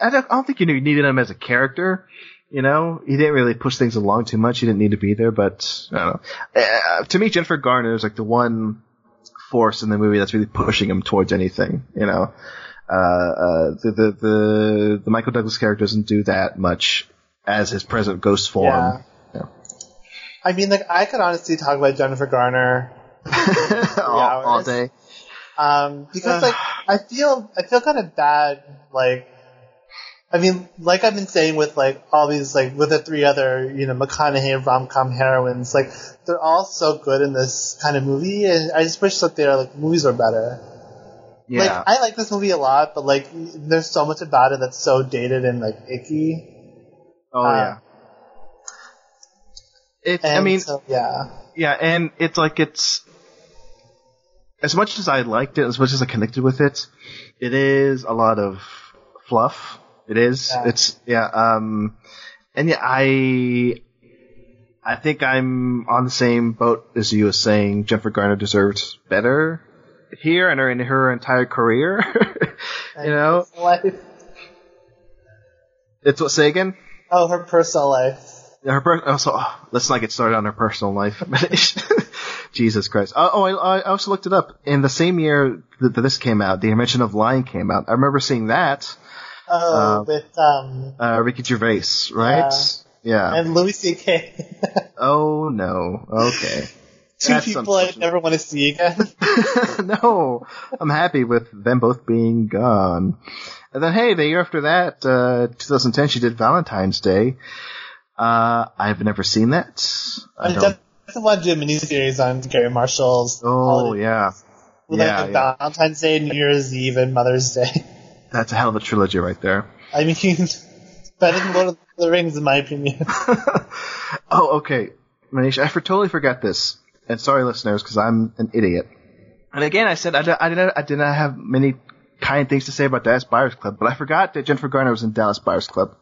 I don't, I don't think you needed him as a character. You know, he didn't really push things along too much. He didn't need to be there, but I don't know. Uh, to me, Jennifer Garner is like the one force in the movie that's really pushing him towards anything. You know, uh, uh, the, the the the Michael Douglas character doesn't do that much as his present ghost form. Yeah. Yeah. I mean, like I could honestly talk about Jennifer Garner <laughs> all, all day. Um, because like <sighs> I feel I feel kind of bad. Like, I mean, like I've been saying with like all these like with the three other you know McConaughey rom com heroines, like they're all so good in this kind of movie, and I just wish that their like movies were better. Yeah. Like I like this movie a lot, but like there's so much about it that's so dated and like icky. oh uh, yeah. And I mean, so, yeah, Yeah, and it's like it's as much as I liked it, as much as I connected with it, it is a lot of fluff. It is. Yeah. It's yeah. Um, and yeah, I I think I'm on the same boat as you as saying Jennifer Garner deserves better here and her in her entire career. <laughs> you know, life. it's what say again. Oh, her personal life. Her per- also, oh, let's not get started on her personal life. <laughs> Jesus Christ. Oh, oh I, I also looked it up. In the same year that, that this came out, The Invention of Lying came out. I remember seeing that. Oh, Uh, with um Uh, Ricky Gervais, right? Yeah. and Louis C.K. <laughs> oh no. Okay. <laughs> Two That's people I never want to see again. <laughs> no, I'm happy with them both being gone. And then, hey, the year after that, uh, 2010, she did Valentine's Day. Uh, I've never seen that. I I don't. definitely want to do a miniseries on Garry Marshall's. Oh holiday- yeah, with, yeah, like yeah. Valentine's Day, New Year's Eve, and Mother's Day. That's a hell of a trilogy right there. I mean, <laughs> better than Lord of the Rings, in my opinion. <laughs> <laughs> oh, okay. Manish, I for, totally forgot this. And sorry, listeners, because I'm an idiot. And again, I said I, I didn't I did not have many kind things to say about Dallas Buyers Club, but I forgot that Jennifer Garner was in Dallas Buyers Club.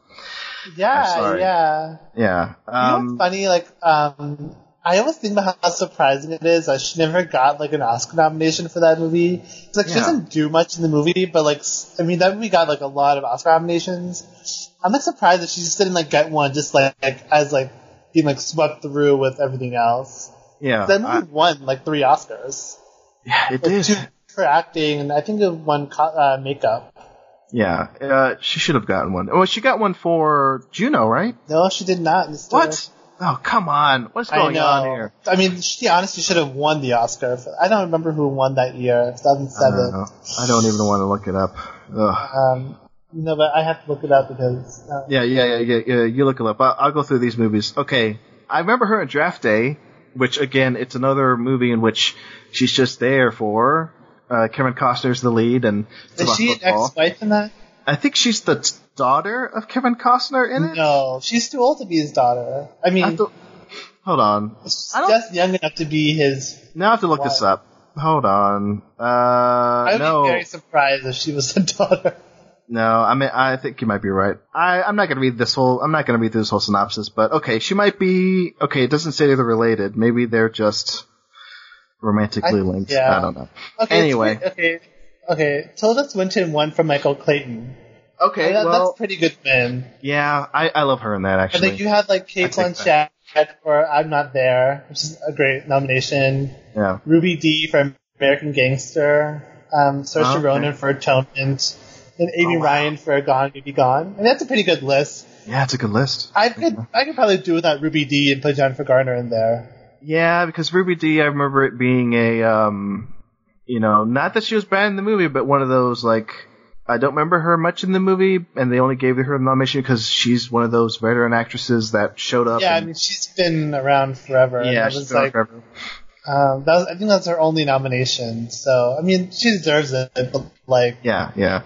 yeah, yeah. Yeah. You know Um, what's funny? Like, um, I always think about how surprising it is that she never got like an Oscar nomination for that movie. It's like she doesn't do much in the movie, but like, I mean, that movie got like a lot of Oscar nominations. I'm like surprised that she just didn't like get one, just like, like as like being like swept through with everything else. yeah. That movie I- won like three Oscars. yeah, it Like, did. two for acting, and I think it won uh, makeup. Yeah. Uh, she should have gotten one. Well, she got one for Juno, right? No, she did not. What? Oh, come on. What's going on here? I mean, she honestly should have won the Oscar. I don't remember who won that year, I don't 2007. know. I don't even want to look it up. Ugh. Um, no, but I have to look it up because. Uh, Yeah, yeah, yeah, yeah, yeah. You look it up. I'll, I'll go through these movies. Okay. I remember her in Draft Day, which again, it's another movie in which she's just there for. Uh, Kevin Costner's the lead, and Is about she an ex-wife in that? I think she's the t- daughter of Kevin Costner in it. No, she's too old to be his daughter. I mean, I to- hold on. she's just young enough to be his. Now I have to look this up. Hold on. Uh, I would no, be very surprised if she was the <laughs> daughter. no. I mean, I think you might be right. I, I'm not gonna read this whole. I'm not gonna read through this whole synopsis, but okay, she might be. Okay, it doesn't say they're related. Maybe they're just romantically I- linked. yeah. I don't know. Okay. Anyway. it's pretty- okay. Okay. Tilda Swinton won from Michael Clayton. Okay, That- well, that's pretty good win. yeah, I, I love her in that And actually. then you have like Cate Blanchett for I'm Not There, which is a great nomination. yeah. Ruby Dee for American Gangster. Um, Saoirse Oh, okay. Ronan for Atonement. And Amy Oh, wow. Ryan for Gone Baby Gone. And that's a pretty good list. Yeah, it's a good list. I could I could probably do without Ruby Dee and put Jennifer Garner in there. Yeah, because Ruby Dee, I remember it being a, um, you know, not that she was bad in the movie, but one of those like, I don't remember her much in the movie, and they only gave her a nomination because she's one of those veteran actresses that showed up. Yeah, I mean she's been around forever. yeah, she's been like forever. um, that was, I think that's her only nomination. So I mean she deserves it. But like Yeah, yeah.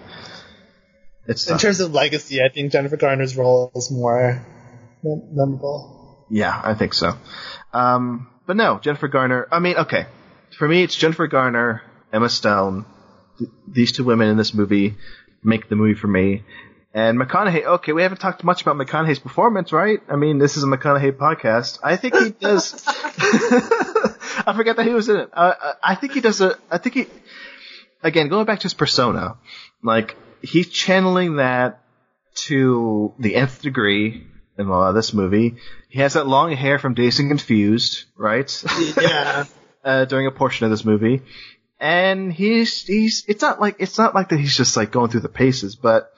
It's in tough. terms of legacy, I think Jennifer Garner's role is more memorable. yeah, I think so. Um, but no, Jennifer Garner. I mean, okay, for me, it's Jennifer Garner, Emma Stone. Th- these two women in this movie make the movie for me. And McConaughey, okay, we haven't talked much about McConaughey's performance, right? I mean, this is a McConaughey podcast. I think he does. <laughs> I forgot that he was in it. Uh, I think he does a. I think he. Again, going back to his persona, like he's channeling that to the nth degree in a lot of this movie. He has that long hair from Dazed and Confused, right? Yeah. <laughs> uh, during a portion of this movie, and he's he's it's not like it's not like that he's just like going through the paces, but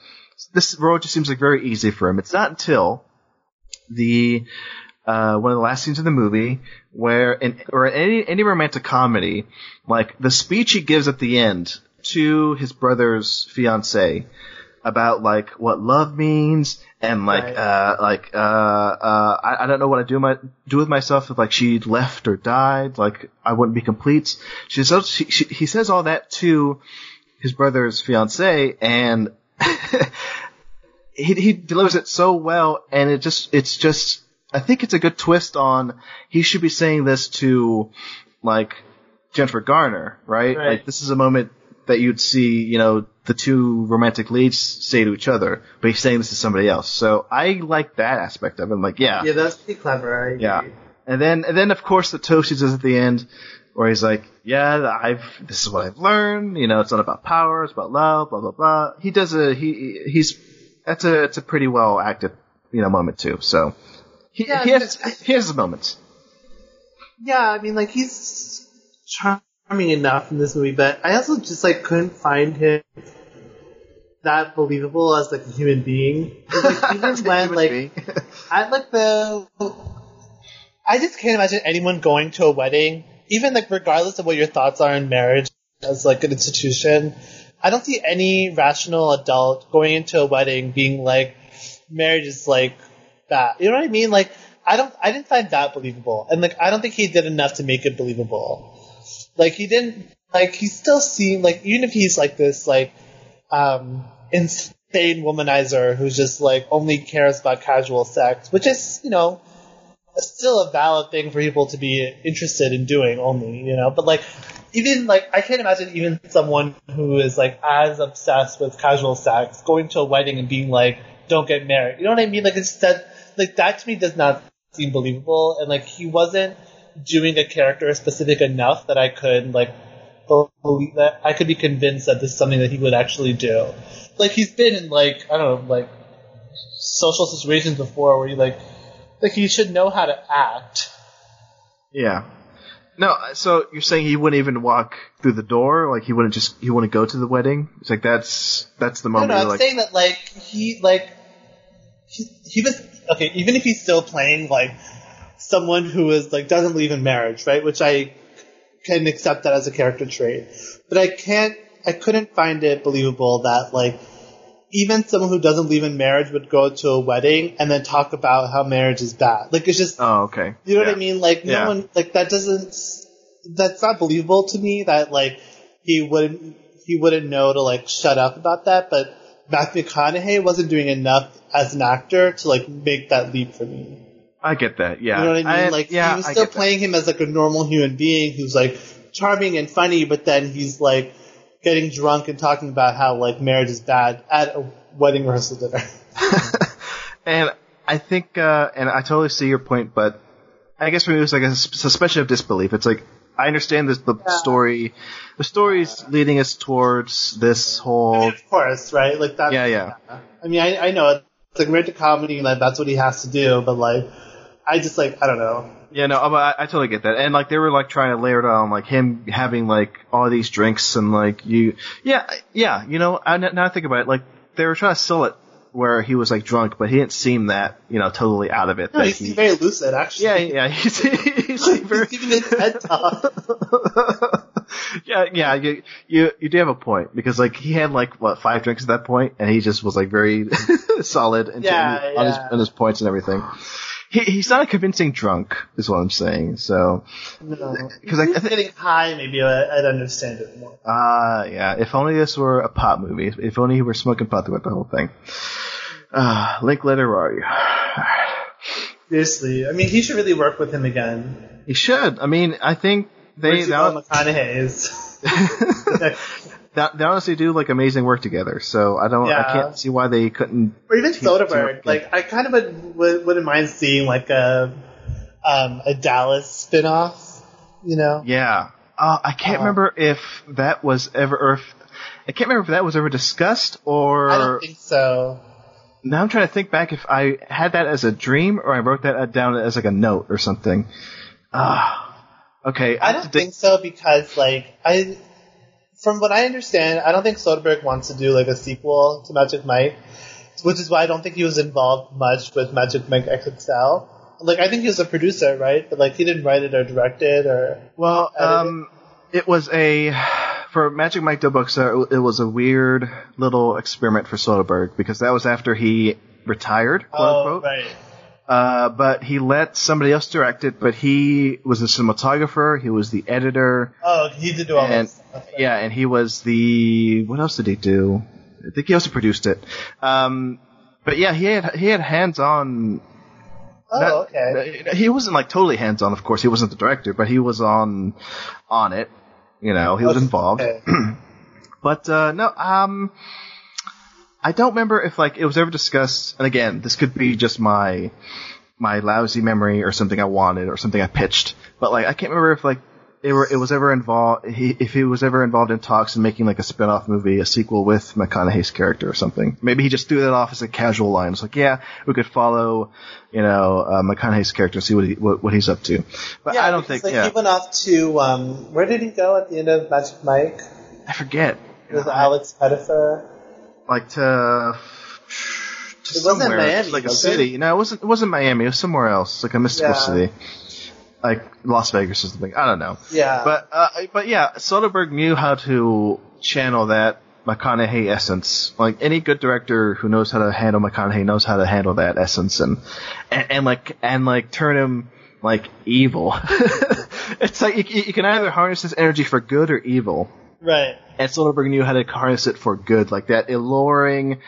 this role just seems like very easy for him. It's not until the uh, one of the last scenes of the movie where in or any any romantic comedy, like the speech he gives at the end to his brother's fiance about like what love means and like Right. uh like uh uh I, I don't know what I do my do with myself if like she left or died like I wouldn't be complete. She says she, she, he says all that to his brother's fiance and <laughs> he he delivers it so well and it just it's just I think it's a good twist on he should be saying this to like Jennifer Garner, right? Right. Like this is a moment that you'd see, you know, the two romantic leads say to each other, but he's saying this to somebody else. So I like that aspect of it. I'm like, yeah, Yeah, that's pretty clever. I yeah. agree. And then, and then of course the toast he does at the end, where he's like, yeah, I've, this is what I've learned. You know, it's not about power, it's about love, blah blah blah. He does a, he, he's, that's a, it's a pretty well acted, you know, moment too. So he, Yeah, he has, he has his moments. Yeah, I mean, like he's charming enough in this movie, but I also just like couldn't find him that believable as like a human being. Like, <laughs> even when like at like the, I just can't imagine anyone going to a wedding, even like regardless of what your thoughts are in marriage as like an institution. I don't see any rational adult going into a wedding being like, marriage is like that. You know what I mean? Like, I don't, I didn't find that believable, and like, I don't think he did enough to make it believable. Like, he didn't, like, he still seemed like, even if he's like this, like, um, insane womanizer who just like only cares about casual sex, which is, you know, still a valid thing for people to be interested in doing only, you know, but like, even like, I can't imagine even someone who is like as obsessed with casual sex going to a wedding and being like, don't get married. You know what I mean? Like, it's that, like, that to me does not seem believable, and like, he wasn't doing a character specific enough that I could, like, believe that I could be convinced that this is something that he would actually do. Like, he's been in, like, I don't know, like, social situations before where he, like, like, he should know how to act. Yeah. No, so you're saying he wouldn't even walk through the door? Like he wouldn't just he wouldn't go to the wedding? It's like that's that's the moment no, you're I'm like saying that like he like he, he was okay. Even if he's still playing like someone who is like doesn't believe in marriage, right? Which I can accept that as a character trait, but I can't. I couldn't find it believable that like even someone who doesn't believe in marriage would go to a wedding and then talk about how marriage is bad. Like it's just Oh, okay. you know what I mean? Like no Yeah. one like that doesn't that's not believable to me that like he wouldn't he wouldn't know to like shut up about that, but Matthew McConaughey wasn't doing enough as an actor to like make that leap for me. I get that. Yeah. You know what I mean? like yeah, he was still get that. playing him as like a normal human being who's like charming and funny, but then he's like getting drunk and talking about how like marriage is bad at a wedding rehearsal dinner. <laughs> And I think, uh, and I totally see your point, but I guess for me it was like a suspension of disbelief. It's like I understand this the Yeah. story, the story's leading us towards this whole. of course, right? Like that. Yeah, yeah. I mean, I, I know it's like romantic comedy, like that's what he has to do, but like, I just like I don't know. Yeah, no, but I, I totally get that. And like they were like trying to layer it on like him having like all these drinks and like you, yeah, yeah, you know. I, now I think about it, like they were trying to sell it where he was like drunk, but he didn't seem that you know totally out of it. No, he seemed very lucid, actually. yeah, yeah, <laughs> he's, he's very. He's giving his head talk. <laughs> yeah, yeah, you, you you do have a point because like he had like what five drinks at that point, and he just was like very <laughs> solid and Yeah, on his yeah. on his points and everything. He he's not a convincing drunk, is what I'm saying. So, No. because I, I If think getting high, maybe I- I'd understand it more. Ah, yeah. If only this were a pop movie. If only he were smoking pot throughout the whole thing. Ah, Linklater, where are you? Seriously, I mean, he should really work with him again. He should. I mean, I think they now, going, McConaughey's. <laughs> <laughs> they, they honestly do like amazing work together. So I don't. I can't see why they couldn't. or even team- team up Soderbergh. Like, I kind of would, would, wouldn't mind seeing like a um, a Dallas spin-off. You know? Yeah. Uh, I can't Uh, remember if that was ever. Or if, I can't remember if that was ever discussed or. I don't think so. now I'm trying to think back if I had that as a dream or I wrote that down as like a note or something. Ah. Okay. I don't think so because like I, from what I understand, I don't think Soderbergh wants to do like a sequel to Magic Mike, which is why I don't think he was involved much with Magic Mike XXL. Like I think he was a producer, right? But like he didn't write it or direct it or. Well, um, it was a for Magic Mike Dobuxa. It was a weird little experiment for Soderbergh because that was after he retired, quote Oh, unquote. right. Uh, but he let somebody else direct it. But he was the cinematographer. He was the editor. Oh, he did do all and this stuff. right. Yeah, and he was the what else did he do? I think he also produced it. Um, but yeah, he had he had hands on. Oh, okay. He wasn't like totally hands on, of course. He wasn't the director, but he was on on it. You know, he was involved. Okay. <clears throat> But uh, no, um, I don't remember if like it was ever discussed. And again, this could be just my my lousy memory or something I wanted or something I pitched. But like I can't remember if like it were it was ever involved he, if he was ever involved in talks and making like a spin-off movie, a sequel with McConaughey's character or something. Maybe he just threw that off as a casual line. It's like, yeah, we could follow, you know, uh, McConaughey's character and see what he what, what he's up to. But Yeah, I don't think like, yeah, he went off to um, where did he go at the end of Magic Mike? I forget. With Alex Pettyfer. like to, It wasn't somewhere, Miami, like a city. it? No, it wasn't. It wasn't Miami. It was somewhere else, like a mystical Yeah. city, like Las Vegas or something. I don't know. Yeah. But uh, but yeah, Soderbergh knew how to channel that McConaughey essence. Like any good director who knows how to handle McConaughey knows how to handle that essence and and, and like and like turn him like evil. <laughs> it's like you, you can either harness his energy for good or evil right. and Soderbergh knew how to harness it for good, like that alluring,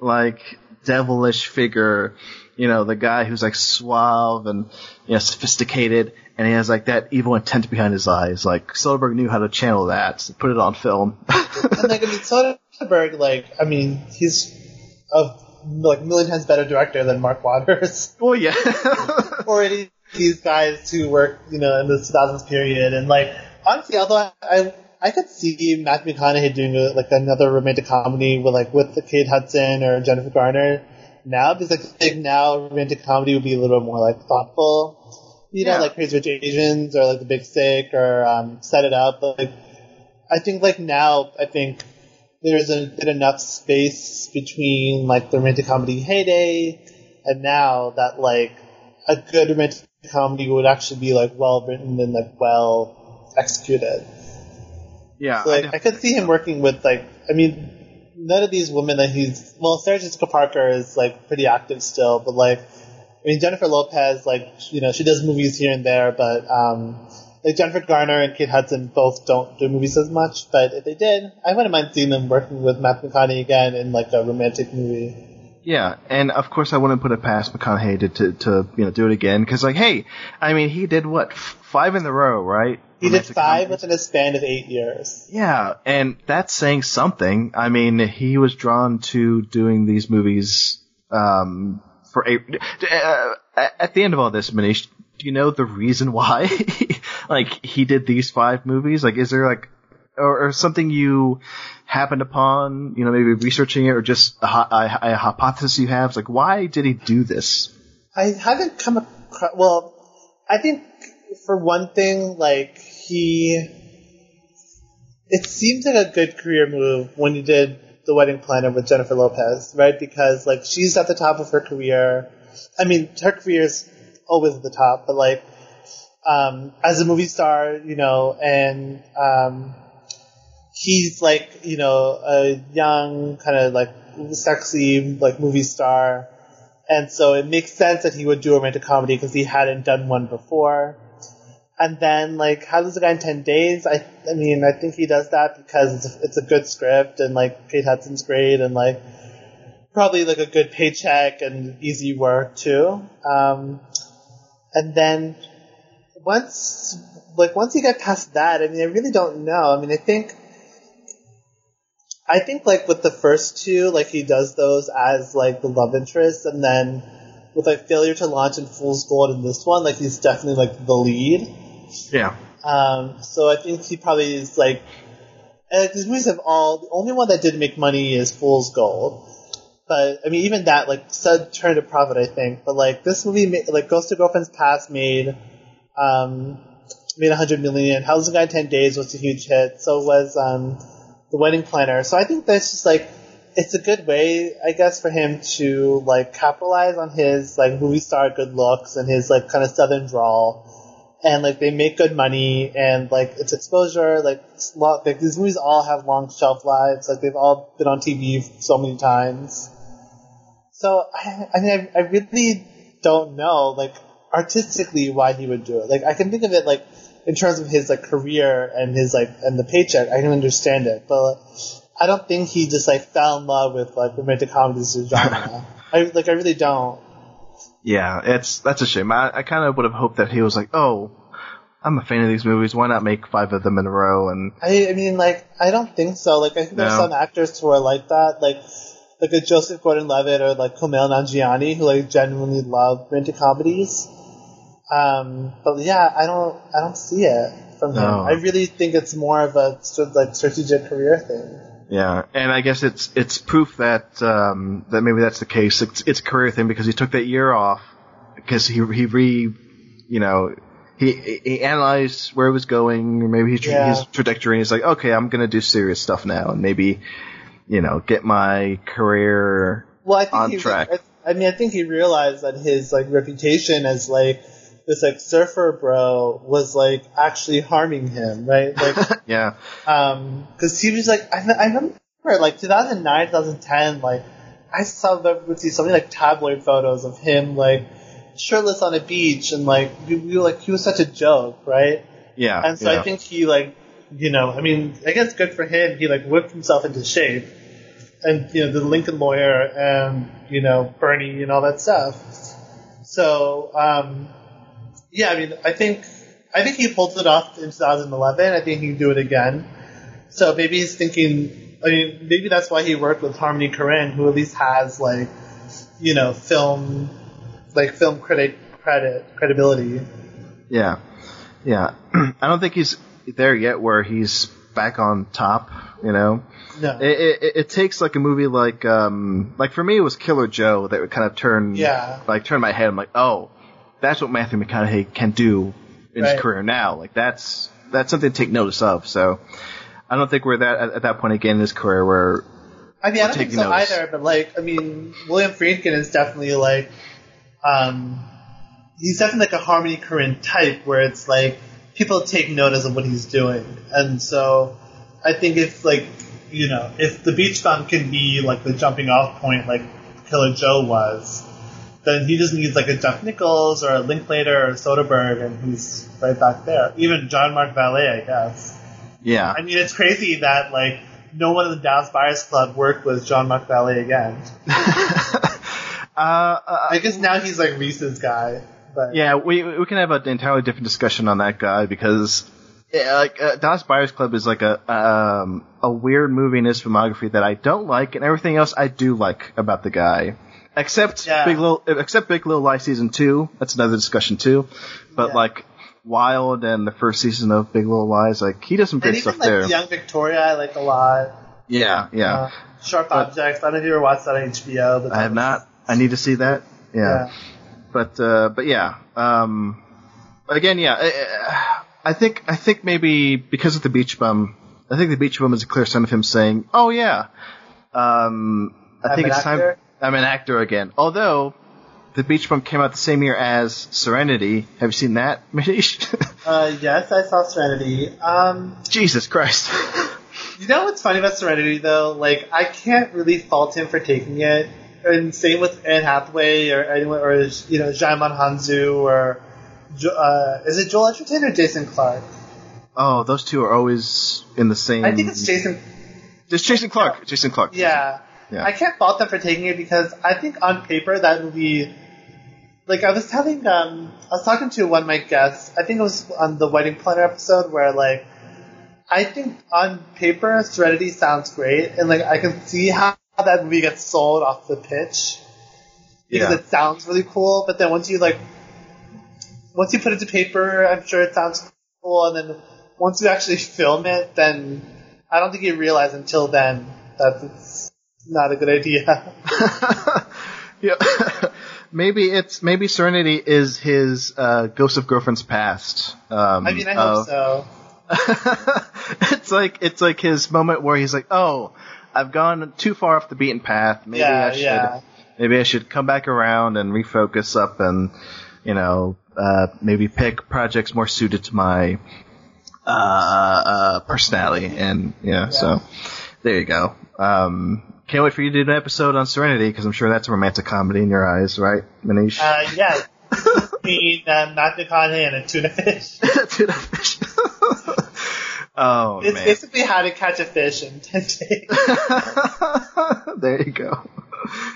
like devilish figure. You know, the guy who's like suave and you know sophisticated, and he has like that evil intent behind his eyes. Like Soderbergh knew how to channel that, so put it on film. <laughs> And like I mean, Soderbergh, like I mean, he's a like million times better director than Mark Waters <laughs> well, yeah, <laughs> or any of these guys who work, you know, in the 2000s period. And like honestly, although I I could see Matthew McConaughey doing like another romantic comedy with like with the Kate Hudson or Jennifer Garner now, because I think now romantic comedy would be a little more like thoughtful. You know, Yeah. like Crazy Rich Asians or like The Big Sick or um, Set It Up. Like I think like now, I think there's a bit enough space between like the romantic comedy heyday and now that like a good romantic comedy would actually be like well written and like well executed. Yeah, So, like I I could see him working with like I mean none of these women that he's well Sarah Jessica Parker is like pretty active still, but like I mean Jennifer Lopez like you know she does movies here and there, but um like Jennifer Garner and Kate Hudson both don't do movies as much, but if they did, I wouldn't mind seeing them working with Matthew McConaughey again in like a romantic movie. Yeah, and of course I wouldn't put it past McConaughey to to, to you know do it again because like hey, I mean he did what f- five in the row, right? He did five within a span of eight years. Yeah, and that's saying something. I mean, he was drawn to doing these movies um, for a. Uh, at the end of all this, Manish, do you know the reason why? <laughs> like he did these five movies? Like, is there like or, or something you happened upon? You know, maybe researching it, or just a, a, a hypothesis you have? Like, why did he do this? I haven't come across. Well, I think for one thing, like he, it seems like a good career move when he did the wedding planner with Jennifer Lopez, right? Because like she's at the top of her career. I mean, her career is always at the top, but like um, as a movie star, you know, and um, he's like you know a young kind of like sexy like movie star and so it makes sense that he would do a romantic comedy because he hadn't done one before. And then, like, How Does a Guy in 10 Days? I, I mean, I think he does that because it's a, it's a good script and, like, Kate Hudson's great and, like, probably, like, a good paycheck and easy work, too. Um, and then, once, like, once you get past that, I mean, I really don't know. I mean, I think, I think like with the first two, like he does those as like the love interest, and then with like failure to launch and Fool's Gold in this one, like he's definitely like the lead. Yeah, Um, so I think he probably is like, and like, these movies have all the only one that did make money is Fool's Gold. But I mean, even that like said turned a profit, I think. But like this movie, made, like Ghost of Girlfriend's Past made, um, made a hundred million. How's the Guy Ten Days was a huge hit. So was um, the Wedding Planner. So I think that's just like it's a good way, I guess, for him to like capitalize on his like movie star good looks and his like kind of southern drawl. And like they make good money and like it's exposure. Like, it's lo- like these movies all have long shelf lives. Like they've all been on TV so many times. So I, I mean, I, I really don't know like artistically why he would do it. Like I can think of it like in terms of his like career and his like and the paycheck. I can understand it, but like, I don't think he just like fell in love with like romantic comedies <laughs> a genre. I like I really don't. yeah, it's that's a shame. I, I kind of would have hoped that he was like, oh, I'm a fan of these movies. Why not make five of them in a row? And I, I mean, like, I don't think so. Like, I think there's some actors who are like that, like, like a Joseph Gordon-Levitt or like Kumail Nanjiani, who like genuinely love romantic comedies. Um, but yeah, I don't, I don't see it from him. No. I really think it's more of a sort of like strategic career thing. Yeah, and I guess it's it's proof that um, that maybe that's the case. It's it's a career thing because he took that year off because he he re you know he he analyzed where he was going or maybe his, Yeah. his trajectory and he's like okay I'm gonna do serious stuff now and maybe you know get my career Well, I think On he, track. I, I mean, I think he realized that his like reputation as like this like surfer bro was like actually harming him, right? Like. <laughs> yeah Um 'cause he was like, I, I remember like 2009, 2010, like I saw would see so many like tabloid photos of him like shirtless on a beach and like we, we were like he was such a joke, right? yeah And so yeah. I think he like, you know, I mean, I guess good for him. He like whipped himself into shape, and you know the Lincoln Lawyer and you know Bernie and all that stuff. So um, yeah, I mean, I think I think he pulled it off in 2011. I think he can do it again. So maybe he's thinking. I mean, maybe that's why he worked with Harmony Korine, who at least has like, you know, film, like film critic credit credibility. Yeah, yeah. <clears throat> I don't think he's there yet where he's back on top. You know, No. it, it, it takes like a movie like um like for me it was Killer Joe that would kind of turn Yeah. like turn my head. I'm like, oh, that's what Matthew McConaughey can do in Right. his career now. Like that's that's something to take notice of. So I don't think we're that at, at that point again in his career where I mean, I don't think so notice. either. But like, I mean, William Friedkin is definitely like, um, he's definitely like a Harmony Korine type where it's like people take notice of what he's doing, and so I think it's like you know if the beach bum can be like the jumping off point like Killer Joe was, then he just needs like a Jeff Nichols or a Linklater or Soderbergh, and he's right back there. Even Jean-Marc Vallée, I guess. Yeah. I mean, it's crazy that like no one in the Dallas Buyers Club worked with Jean-Marc Vallée again. <laughs> uh, uh, I guess now he's like Reese's guy. But yeah, we we can have an entirely different discussion on that guy because yeah, like uh, Dallas Buyers Club is like a um, a weird movie in his filmography that I don't like, and everything else I do like about the guy. Except Yeah. Big Little, except Big Little Lies season two. That's another discussion too. But Yeah. like Wild and the first season of Big Little Lies, like he does some even stuff like there. Young Victoria, I like a lot. Yeah, yeah. Uh, Sharp But- Objects. I don't know if you ever watched that on HBO. But I have was- not. I need to see that. Yeah. but uh, but yeah. Um, again, yeah. I, I think I think maybe because of the beach bum, I think the beach bum is a clear sign of him saying, "Oh yeah, um, I I'm think it's time. Actor." I'm an actor again." Although the beach bum came out the same year as Serenity. Have you seen that, <laughs> Manish? Uh, yes, I saw Serenity. Um, Jesus Christ. <laughs> you know what's funny about Serenity though? Like, I can't really fault him for taking it. And same with Anne Hathaway or anyone, or you know, Djimon Hounsou or uh, is it Joel Edgerton or Jason Clarke? oh, those two are always in the same. I think it's Jason. It's Jason Clarke. Jason Clarke. Yeah. Yeah. I can't fault them for taking it because I think on paper that movie. Like I was telling, um, I was talking to one of my guests. I think it was on the Wedding Planner episode where like, I think on paper Serenity sounds great, and like I can see how that movie gets sold off the pitch because Yeah. it sounds really cool. But then once you like, once you put it to paper, I'm sure it sounds cool, and then once you actually film it, then I don't think you realize until then that it's not a good idea. <laughs> yeah. <laughs> maybe it's maybe Serenity is his uh, Ghost of Girlfriend's Past. Um, I mean, I hope so. <laughs> it's like it's like his moment where he's like, "Oh, I've gone too far off the beaten path. Maybe Yeah, I should yeah. maybe I should come back around and refocus up and you know uh, maybe pick projects more suited to my uh, uh, personality." And yeah, so there you go. Um, can't wait for you to do an episode on Serenity because I'm sure that's a romantic comedy in your eyes, right, Manish? Uh, yeah. <laughs> Between uh, Matthew McConaughey and a tuna fish. <laughs> Tuna fish. <laughs> oh It's man. basically how to catch a fish in 10 days. there you go.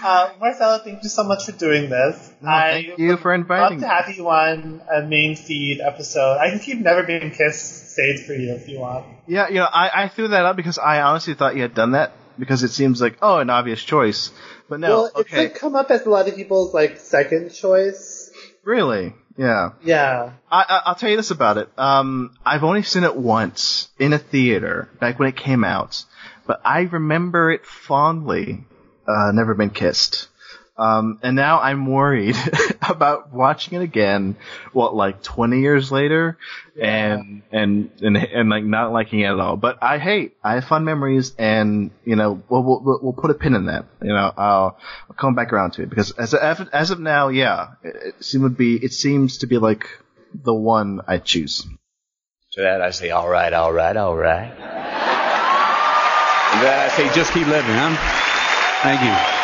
Uh, Marcelo, thank you so much for doing this. No, I thank you for inviting love to have you on a main feed episode. I can keep Never Been Kissed saved for you if you want. Yeah, you know, I, I threw that up because I honestly thought you had done that because it seems like oh an obvious choice, but no, well, it's okay, like come up as a lot of people's like second choice. really, yeah. Yeah. I, I, I'll tell you this about it. Um, I've only seen it once in a theater, back when it came out, but I remember it fondly. Uh, never been kissed. Um, and now I'm worried <laughs> about watching it again, what, like 20 years later, and, and, and, and like not liking it at all. But I, hey, I have fun memories and, you know, we'll, we'll, we'll put a pin in that. You know, I'll, I'll come back around to it because as of, as of now, yeah, it, it seems to be, it seems to be like the one I choose. To that I say, all right, all right, all right. To that I say, just keep living, huh? Thank you.